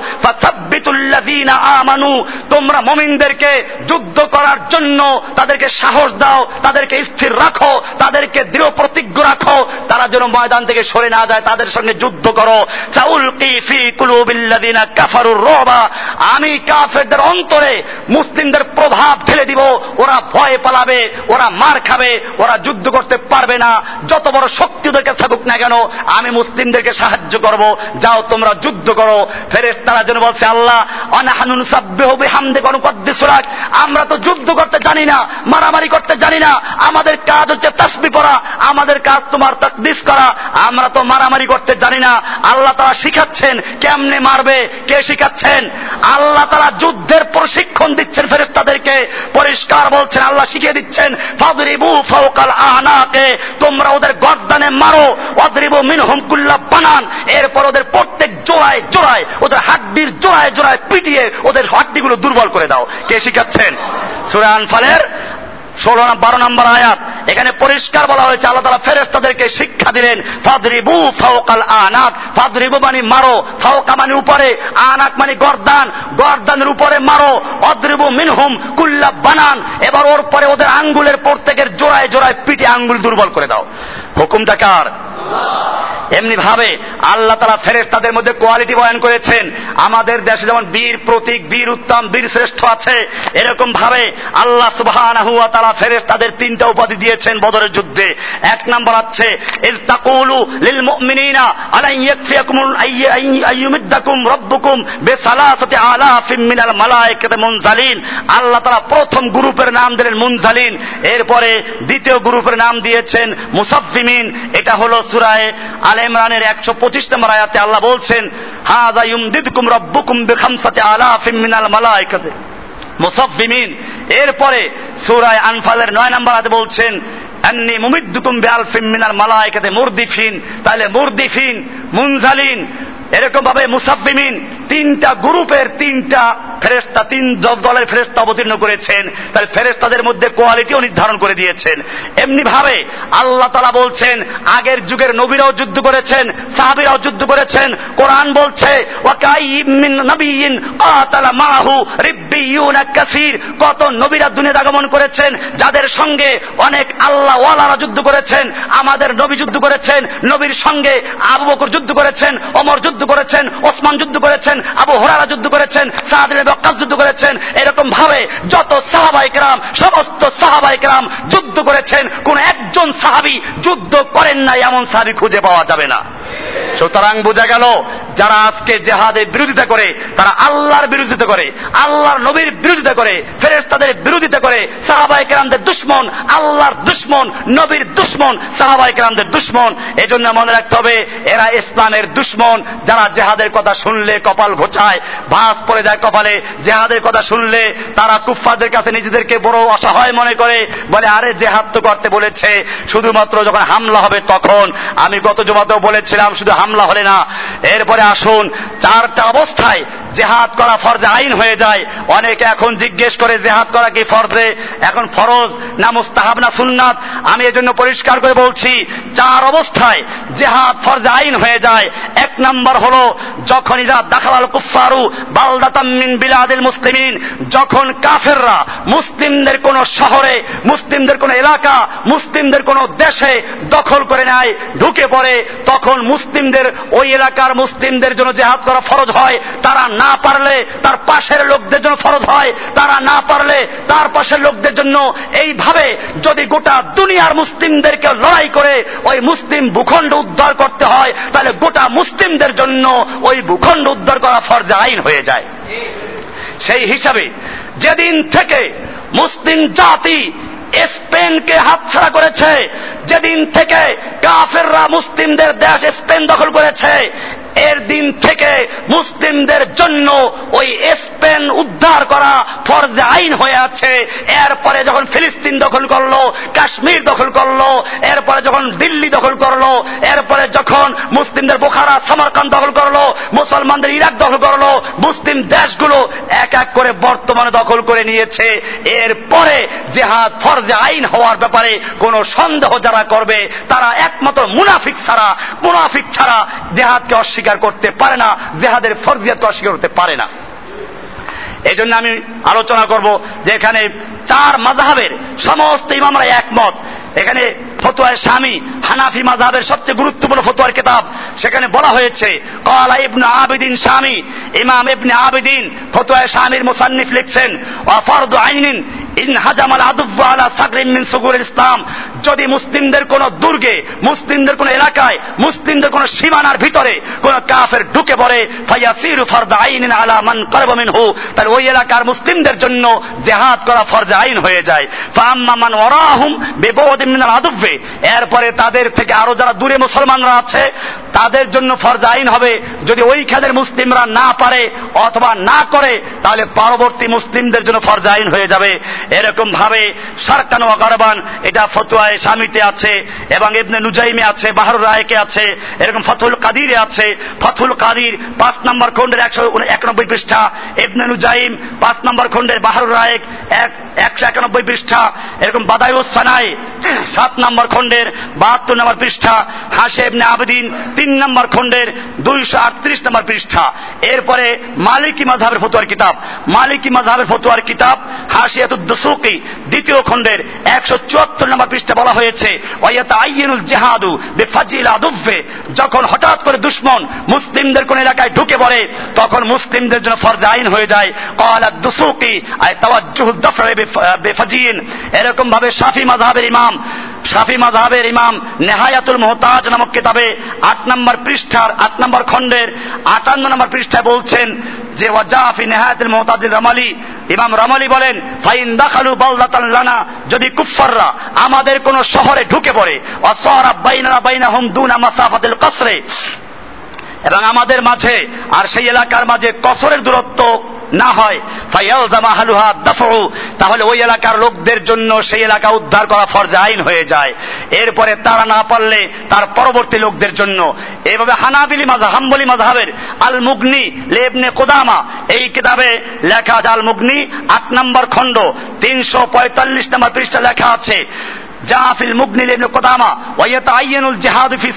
আমানু তোমরা মমিনদেরকে যুদ্ধ করার জন্য তাদেরকে সাহস দাও, তাদেরকে স্থির রাখো, তাদেরকে দৃঢ় প্রতিজ্ঞ রাখো। তারা যেন ময়দান থেকে সরে না যায়, তাদের সঙ্গে যুদ্ধ করো। আমি কাফেরদের অন্তরে মুসলিমদের প্রভাব ঠেলে দিব। ওরা ভয় পালাবে, ওরা মার খাবে, ওরা যুদ্ধ করতে পারবে না। যত বড় শক্তি ওদেরকে থাকুক না কেন, আমি মুসলিমদেরকে সাহায্য করব। যাও তোমরা যুদ্ধ করো। ফেরেস তারা যেন বলছে, আল্লাহ অনাহানুন সাব্যে হবে হামদে অনুকদ্দিসুরাক আমরা তো যুদ্ধ করতে জানি না, মারামারি করতে জানি না, আমাদের কাজ হচ্ছে তাসবি পড়া, আমাদের কাজ তোমার তাকদিস করা, আমরা তো মারামারি করতে জানি না, আল্লাহ তারা শিখাচ্ছেন কেমনে মারবে, কে শিখাচ্ছেন? আল্লাহ তারা যুদ্ধের প্রশিক্ষণ দিচ্ছেন ফেরেস্তাদেরকে পরিষ্কার বলছেন, আল্লাহ শিখিয়ে দিচ্ছেন, ফাদরিবু ফাওকাল আনাকে তোমরা ওদের গর্দানে মারো অদ্রিবু মিনহুম কুল্লা বানান, এরপর ওদের প্রত্যেক জোড়ায় জোড়ায়, ওদের হাড্ডির জোড়ায় জোড়ায় পিটিয়ে ওদের হাড্ডিগুলো দুর্বল করে দাও, কে শিখাচ্ছেন? সুরে আনফালের ষোলো বারো নম্বর আয়াত। এখানে পরিষ্কার বলা হয়েছে, আল্লাহ তালা ফেরেস্তাদেরকে শিক্ষা দিলেন, ফাদরিবু ফাওকাল আনাক ফাদরিবু মানে মারো, ফাওকা মানে উপরে আনাক মানে গর্দান। গর্দানের উপরে মারো, অদ্রিবু মিনহুম কুল্লা বানান। এবার ওর পরে ওদের আঙ্গুলের প্রত্যেকের জোড়ায় জোড়ায় পিঠে আঙ্গুল দুর্বল করে দাও। হুকুমটা কার? এমনি ভাবে আল্লাহ তারা ফেরেস তাদের মধ্যে কোয়ালিটি বয়ান করেছেন। আমাদের দেশে যেমন বীর প্রতীক, বীর উত্তম, বীর শ্রেষ্ঠ আছে এরকম ভাবে আল্লাহ সুবাহ তারা ফেরেস তাদের তিনটা উপাধি দিয়েছেন বদরের যুদ্ধে। এক নম্বর আছে ইল তাকুলু লিল মুমিনিনা আলা ইয়াকফিয়াকুম আইয়ুমিদ্দাকুম রাব্বুকুম বিসালাসাতি আলাফিম মিনাল মালায়েকাতি মুনজালিন। আল্লাহ তারা প্রথম গ্রুপের নাম দিলেন মুনজালিন। এরপরে দ্বিতীয় গ্রুপের নাম দিয়েছেন মুসাফফিমিন। এটা হলো সূরায়ে আল ইমরানের একশো পঁচিশ নম্বর আয়াতে আল্লাহ বলছেন এরপরে সুরায় আনফালের নয় নম্বর আয়াতে বলছেন, আন্নি মুমিদ্দুকুম বিআলফিম মিনাল মালায়েকাতি মুরদিফিন। তাহলে মুরদিফিন, মুনজালিন এরকম ভাবে মুসাফিমিন তিনটা গ্রুপের তিনটা ফেরেস্তা তিন দলের ফেরেস্তা অবতীর্ণ করেছেন। তাহলে ফেরেস্তাদের মধ্যে কোয়ালিটিও নির্ধারণ করে দিয়েছেন। এমনি ভাবে আল্লাহ তালা বলছেন, আগের যুগের নবীরাও যুদ্ধ করেছেন, সাহাবিরাও যুদ্ধ করেছেন। কোরআন বলছে কত নবীরা দুনিয়া আগমন করেছেন, যাদের সঙ্গে অনেক আল্লাহ ওয়ালারা যুদ্ধ করেছেন, আমাদের নবী যুদ্ধ করেছেন, নবীর সঙ্গে আবু বকর যুদ্ধ করেছেন অমর যুদ্ধ করেছেন, ওসমান যুদ্ধ করেছেন, আবু হরারা যুদ্ধ করেছেন সাহাদিন বক্কাস যুদ্ধ করেছেন এরকম ভাবে যত সাহাবাইকরাম সমস্ত সাহাবাইকরাম যুদ্ধ করেছেন, কোন একজন সাহাবি যুদ্ধ করেন না এমন সাহাবি খুঁজে পাওয়া যাবে না। সুতরাং বোঝা গেল, যারা আজকে জেহাদের বিরোধিতা করে, তারা আল্লাহর বিরোধিতা করে, আল্লাহর নবীর বিরোধিতা করে ফেরেস্তাদের বিরোধিতা করে সাহাবাই কেরামদের দুশ্মন, আল্লাহর দুশ্মন, নবীর দুশ্মন সাহাবাই কেরামদের দুশ্মন। এজন্য মনে রাখতে হবে, এরা ইসলামের দুশ্মন, যারা জেহাদের কথা শুনলে কপাল ঘোচায় ভাস পড়ে যায় কপালে। জেহাদের কথা শুনলে তারা কুফফাদের কাছে নিজেদেরকে বড় অসহায় মনে করে, বলে, আরে, জেহাদ তো করতে বলেছে। শুধুমাত্র যখন হামলা হবে তখন। আমি গত জমাতেও বলেছিলাম শুধু হামলা হলে না। এরপরে আসুন চারটা অবস্থায় জেহাদ করা ফরজে আইন হয়ে যায়। অনেকে এখন জিজ্ঞেস করে, জেহাদ করা কি ফরজে? এখন ফরজ না মুস্তাহাব না সুন্নাত? আমি এজন্য পরিষ্কার করে বলছি, চার অবস্থায় জেহাদ ফরজে আইন হয়ে যায়। এক নম্বর হল, যখন ইদা দাখাল কুফারু বালদাতাম্মিন বিলাদিল মুসলিমিন, যখন কাফেররা মুসলিমদের কোন শহরে, মুসলিমদের কোন এলাকা, মুসলিমদের কোন দেশে দখল করে নেয়, ঢুকে পড়ে, তখন মুসলিমদের ওই এলাকার মুসলিমদের জন্য জেহাদ করা ফরজ হয়। তারা না পারলে তার পাশের লোকদের জন্য ফরজ হয়, তারা না পারলে তার পাশের লোকদের জন্য এইভাবে যদি গোটা দুনিয়ার মুসলিমদেরকে লড়াই করে ওই মুসলিম ভূখণ্ড উদ্ধার করতে হয়, তাহলে গোটা মুসলিমদের জন্য ওই ভূখণ্ড উদ্ধার করা ফরজে আইন হয়ে যায়। সেই হিসাবে যেদিন থেকে মুসলিম জাতি স্পেনকে হাতছাড়া করেছে, যেদিন থেকে কাফেররা মুসলিমদের দেশ স্পেন দখল করেছে এর দিন থেকে মুসলিমদের জন্য ওই স্পেন উদ্ধার করা ফরজে আইন হয়ে আছে। এরপরে যখন ফিলিস্তিন দখল করল, কাশ্মীর দখল করল, এরপরে যখন দিল্লি দখল করল, এরপরে যখন মুসলিমদের বোখারা সামারকান দখল করল, মুসলমানদের ইরাক দখল করল, মুসলিম দেশগুলো এক এক করে বর্তমানে দখল করে নিয়েছে। এরপরে জেহাদ ফরজে আইন হওয়ার ব্যাপারে কোন সন্দেহ যারা করবে, তারা একমাত্র মুনাফিক ছাড়া মুনাফিক ছাড়া জেহাদকে অস্বীকার করতে পারে না, জেহাদের ফরজিয়াতকে অস্বীকার করতে পারে না। এই জন্য আমি আলোচনা করব যে এখানে চার মাজাহের সমস্ত ইমামরা একমত। এখানে ফতোয়ার স্বামী, হানাফি মাজাহের সবচেয়ে গুরুত্বপূর্ণ ফতোয়ার কিতাব, সেখানে বলা হয়েছে কলা ইবনে আবিদিন স্বামী ইমাম ইবনে আবিদিন ফতোয়ার স্বামীর মুসান্নিফ লিখছেন ওয়াফারদু আইনিন ইন হাজামাল ইসলাম। যদি মুসলিমদের কোন দুর্গে, মুসলিমদের কোন এলাকায়, মুসলিমদের কোন সীমানার ভিতরে কোন কাফের ঢুকে পড়ে ফাইয়াসিরু ফারদা আইন আলা মান করব মিনহু, তাহলে ওই এলাকার মুসলিমদের জন্য জেহাদ করা ফরজ আইন হয়ে যায়। ফাম্মা মান বিবদিন মিনাল আদুব্বে। এরপরে তাদের থেকে আরও যারা দূরে মুসলমানরা আছে, তাদের জন্য ফরজ আইন হবে, যদি ওইখানের মুসলিমরা না পারে অথবা না করে, তাহলে পরবর্তী মুসলিমদের জন্য ফরজ আইন হয়ে যাবে। এরকম ভাবে সারকান ওয়াগারবান এটা ফতুয়ায় স্বামীতে আছে এবং ইবনে নুজাইমে আছে, বাহারুর রায়কে আছে, এরকম ফতুল কাদিরে আছে। ফতুল কাদির পাঁচ নম্বর খন্ডের একশো একানব্বই পৃষ্ঠা, ইবনে নুজাইম পাঁচ নম্বর খন্ডের বাহারুর রায়েক এক একশো একানব্বই পৃষ্ঠা, এরকম বাদায়ুস সানাই সাত নম্বর খন্ডের বাহাত্তর নম্বর পৃষ্ঠা হাসে ইবনে আবেদিন তিন নম্বর খন্ডের দুইশো আটত্রিশ নম্বর পৃষ্ঠা। এরপরে মালিকি মাঝহাবের ফতুয়ার কিতাব। মালিকি মাঝহাবের ফতুয়ার কিতাব দুসুকি, দ্বিতীয় খণ্ডের একশো চুয়াত্তর নম্বর পৃষ্ঠে বলা হয়েছে ওয়াইয়াত আইনুল জেহাদু বেফাজিল আদুফে যখন হঠাৎ করে দুশ্মন মুসলিমদের কোন এলাকায় ঢুকে পড়ে, তখন মুসলিমদের জন্য ফরজ আইন হয়ে যায়। কয়লা দুসুকি, আয় তাওয়াজ্জুহ দফরে বেফাজিন। এরকম ভাবে শাফি মাযহাবের ইমাম শাফি মাঝহাবের ইমাম নেহায়াতুল মোহতাজ নামক কিতাবে আট নম্বর পৃষ্ঠার, আট নম্বর খণ্ডের, আটান্ন নম্বর পৃষ্ঠায় বলছেন যে, ওয়াজাফি নেহায়াতুল মোহতাজ রামালি, ইমাম রামালি বলেন, ফাইন দাখালু বাল্লাতান লানা, যদি কুফাররা আমাদের কোন শহরে ঢুকে পড়ে অসহরা বাইনা বাইনা হুম দুনা মাসাফাতিল কসরে এবং আমাদের মাঝে আর সেই এলাকার মাঝে কসরের দূরত্ব না হয়। তাহলে ওই এলাকার লোকদের জন্য সেই এলাকা উদ্ধার করা ফরজে আইন হয়ে যায়। এরপরে তারা না পারলে তার পরবর্তী লোকদের জন্য। এইভাবে হানাবিলি মাজা হাম্বলি মাজহাবের আল মুগনি লেবনে কোদামা, এই কিতাবে লেখা আছে আল মুগনি আট নম্বর খণ্ড, তিনশো পঁয়তাল্লিশ নম্বর পৃষ্ঠা লেখা আছে। জাফিল ইবনে ওয়ায়াতাআইয়ানুল জিহাদ ফি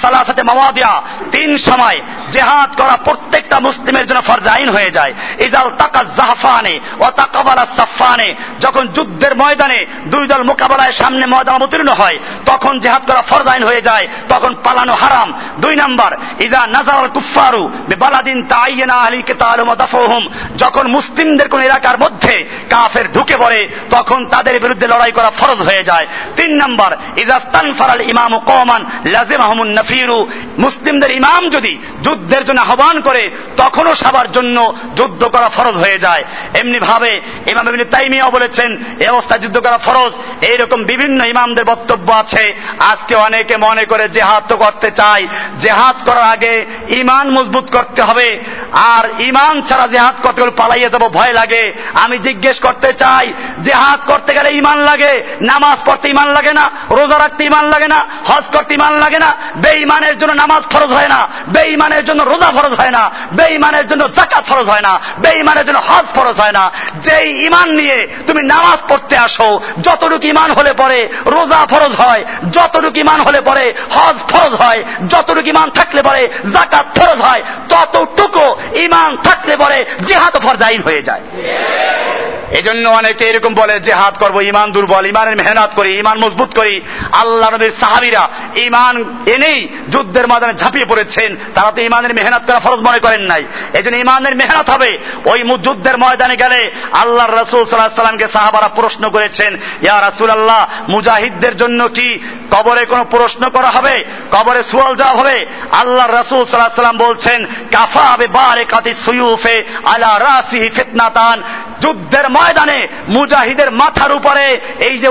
মাওয়াদিআ তিন সময় জিহাদ করা প্রত্যেকটা মুসলিমের জন্য ফরজ আইন হয়ে যায়। ইজাল তাকা জাহফানে তাকাবালা সাফানে যখন যুদ্ধের ময়দানে দুই দল মোকাবেলায় সামনে ময়দান অবতীর্ণ হয়, তখন জিহাদ করা ফরজ আইন হয়ে যায়। তখন পালানো হারাম। দুই নাম্বার, ইজা নাজার কুফারু আহলি যখন মুসলিমদের কোন এলাকার মধ্যে কাফের ঢুকে পড়ে, তখন তাদের বিরুদ্ধে লড়াই করা ফরজ হয়ে যায়। তিন নাম্বার ইজাস্তান ফারাল ইমাম কমান লাজিম আহমুন নফিরু। মুসলিমদের ইমাম যদি যুদ্ধের জন্য আহ্বান করে, তখনও সবার জন্য যুদ্ধ করা ফরজ হয়ে যায়। এমনি ভাবে ইমাম ইবনে তাইমিয়া বলেছেন এই অবস্থায় যুদ্ধ করা ফরজ। এইরকম বিভিন্ন ইমামদের বক্তব্য আছে। আজকে অনেকে মনে করে জেহাদ তো করতে চায় জেহাদ করার আগে ইমান মজবুত করতে হবে। আর ইমান ছাড়া জেহাদ করতে গেলে পালাইয়ে যাব, ভয় লাগে। আমি জিজ্ঞেস করতে চাই, জেহাদ করতে গেলে ইমান লাগে? নামাজ পড়তে ইমান লাগে না? রোজা রাখতে ইমান লাগে না? হজ করতে ইমান লাগে না? বেঈমানের জন্য নামাজ ফরজ হয় না। বেঈমানের জন্য রোজা ফরজ হয় না, বেঈমানের জন্য জাকাত ফরজ হয় না, বেঈমানের জন্য হজ ফরজ হয় না। যেই ইমান নিয়ে তুমি নামাজ পড়তে আসো, যতটুকু ইমান হলে পরে রোজা ফরজ হয়, যতটুকু ইমান হলে পরে হজ ফরজ হয়, যতটুকু ইমান থাকলে পরে জাকাত ফরজ হয়, ততটুকু ইমান থাকলে পরে জেহাদ ফরজাইন হয়ে যায়। এজন্য অনেকে এরকম বলে যে হাত করব ইমান দুর্বল ইমানের মেহনত করি ইমান মজবুত করি। আল্লাহ নবীর সাহাবিরা ইমান এনেই যুদ্ধের ময়দানে ঝাঁপিয়ে পড়েছেন। তারা তো ইমানের মেহনত করা ফরজ মনে করেন নাই। এই জন্য ইমানের মেহনত হবে। ওই যুদ্ধের ময়দানে গেলে আল্লাহ রসুল সাল্লাহ সাল্লামকে সাহাবারা প্রশ্ন করেছেন, ইয়া রাসুল আল্লাহ মুজাহিদদের জন্য কি কবরে কোনো প্রশ্ন করা হবে? কবরে সুয়াল যাওয়া হবে? আল্লাহ রসুল সাল্লাহ সাল্লাম বলছেন, কাফা হবে বারে কাতি সুয়ুফে আলা রাসিহি ফিতনাতান। যুদ্ধের ময়দানে মুজাহিদের মাথার উপরে এই যে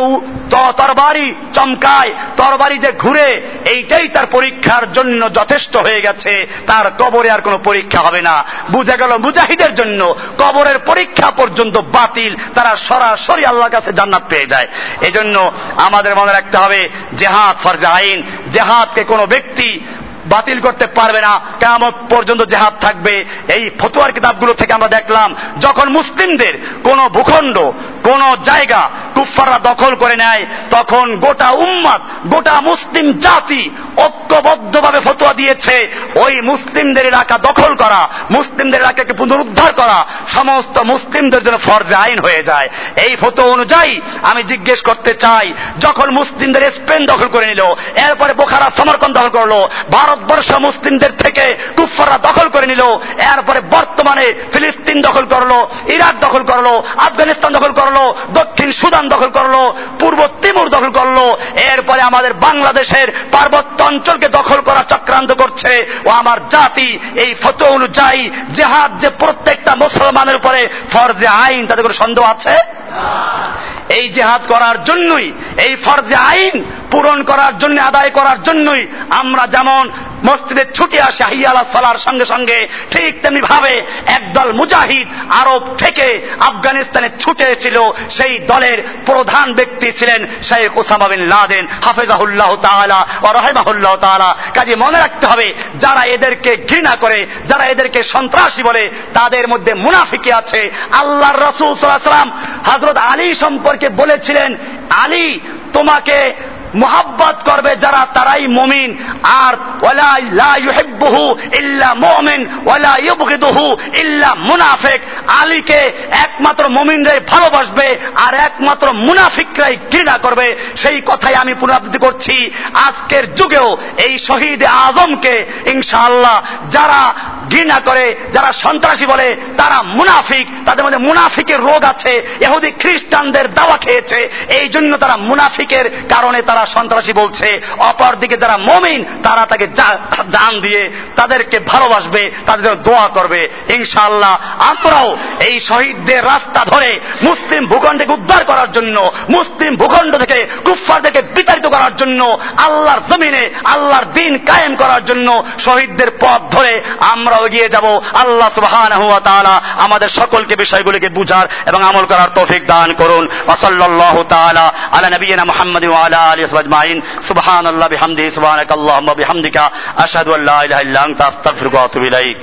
তরবারি চমকায়, তরবারি যে ঘুরে, এইটাই তার পরীক্ষার জন্য যথেষ্ট হয়ে গেছে। তার কবরে আর কোনো পরীক্ষা হবে না। বুঝা গেল মুজাহিদের জন্য কবরের পরীক্ষা পর্যন্ত বাতিল। তারা সরাসরি আল্লাহর কাছে জান্নাত পেয়ে যায়। এজন্য আমাদের মনে রাখতে হবে, জেহাদ ফরজে আইন। জেহাদকে কোনো ব্যক্তি বাতিল করতে পারবে না। কেমন পর্যন্ত জেহাদ থাকবে। এই ফতুয়ার কিতাবগুলো থেকে আমরা দেখলাম, যখন মুসলিমদের কোন ভূখণ্ড কোন জায়গা কুফাররা দখল করে নেয়, তখন গোটা উম্মাদ, গোটা মুসলিম জাতি ঐক্যবদ্ধভাবে ফতোয়া দিয়েছে, ওই মুসলিমদের এলাকা দখল করা, মুসলিমদের এলাকাকে পুনরুদ্ধার করা, সমস্ত মুসলিমদের জন্য ফরজে আইন হয়ে যায়। এই ফটো অনুযায়ী আমি জিজ্ঞেস করতে চাই, যখন মুসলিমদের স্পেন দখল করে নিল, এরপরে বোখারা সমর্কন দখল করল, ভারতবর্ষ মুসলিমদের থেকে কুফাররা দখল করে নিল, এরপরে বর্তমানে ফিলিস্তিন দখল করল, ইরাক দখল করল, আফগানিস্তান দখল করল দক্ষিণ সুদান দখল করল, পূর্ব তিমুর দখল করল, এরপরে আমাদের বাংলাদেশের পার্বত্য অঞ্চলকে দখল করার চক্রান্ত করছে, ও আমার জাতি এই ফটো অনুযায়ী জেহাদ যে প্রত্যেকটা মুসলমানের উপরে ফরজে আইন তাদের কোনো সন্দেহ আছে? এই জেহাদ করার জন্যই, এই ফরজে আইন পূরণ করার জন্য, আদায় করার জন্যই আমরা যেমন মসজিদে ছুটে আসে হাইয়ালা সালার সঙ্গে সঙ্গে, ঠিক তেমনি ভাবে একদল মুজাহিদ আরব থেকে আফগানিস্তানে ছুটে এসেছিল। সেই দলের প্রধান ব্যক্তি ছিলেন শেখ ওসামা বিন লাদেন, হাফেজাহুল্লাহ তাআলা ও রহেমাহুল্লাহ তাআলা। কাজে মনে রাখতে হবে, যারা এদেরকে ঘৃণা করে, যারা এদেরকে সন্ত্রাসী বলে, তাদের মধ্যে মুনাফিকে আছে। আল্লাহর রসুল আলাইহি সাল্লাম হযরত আলী সম্পর্কে বলেছিলেন, আলী, তোমাকে মোহাব্বত করবে যারা তারাই মমিন। আর ওয়ালা লা ইউহিব্বুহু ইল্লা আলীকে একমাত্র মুমিনরাই ভালোবাসবে আর একমাত্র মুনাফিকরাই ঘৃণা করবে। সেই কথাই আমি পুনরাবৃত্তি করছি। আজকের যুগেও এই শহীদ আজমকে ইনশাআল্লাহ যারা ঘৃণা করে, যারা সন্ত্রাসী বলে, তারা মুনাফিক। তাদের মধ্যে মুনাফিকের রোগ আছে। এহুদি খ্রিস্টানদের দাওয়া খেয়েছে। এই জন্য তারা মুনাফিকের কারণে তারা সন্ত্রাসী বলছে অপরদিকে যারা মমিন, তারা তাকে জান দিয়ে তাদেরকে ভালোবাসবে, তাদের দোয়া করবে। ইনশাআল্লাহ আমরাও এই শহীদদের রাস্তা ধরে মুসলিম ভূখণ্ডকে উদ্ধার করার জন্য, মুসলিম ভূখণ্ড থেকে কুফফারদেরকে বিতাড়িত করার জন্য, আল্লাহর জমিনে আল্লাহর দিন কায়েম করার জন্য শহীদদের পথ ধরে আমরা এগিয়ে যাব। আল্লাহ তাআলা আমাদের সকলকে বিষয়গুলিকে বুঝার এবং আমল করার তৌফিক দান করুন। ওয়া সাল্লাল্লাহু তাআলা আলা নবিয়িনা মুহাম্মাদিন ওয়া আলা আলিহি ওয়া আজমাইন সুবহানাল্লাহি বিহামদিহি সুবহানাকাল্লাহুম্মা বিহামদিকা আশহাদু আল্লা ইলাহা ইল্লা আনতা আস্তাগফিরুকা ওয়া আতুবু ইলাইক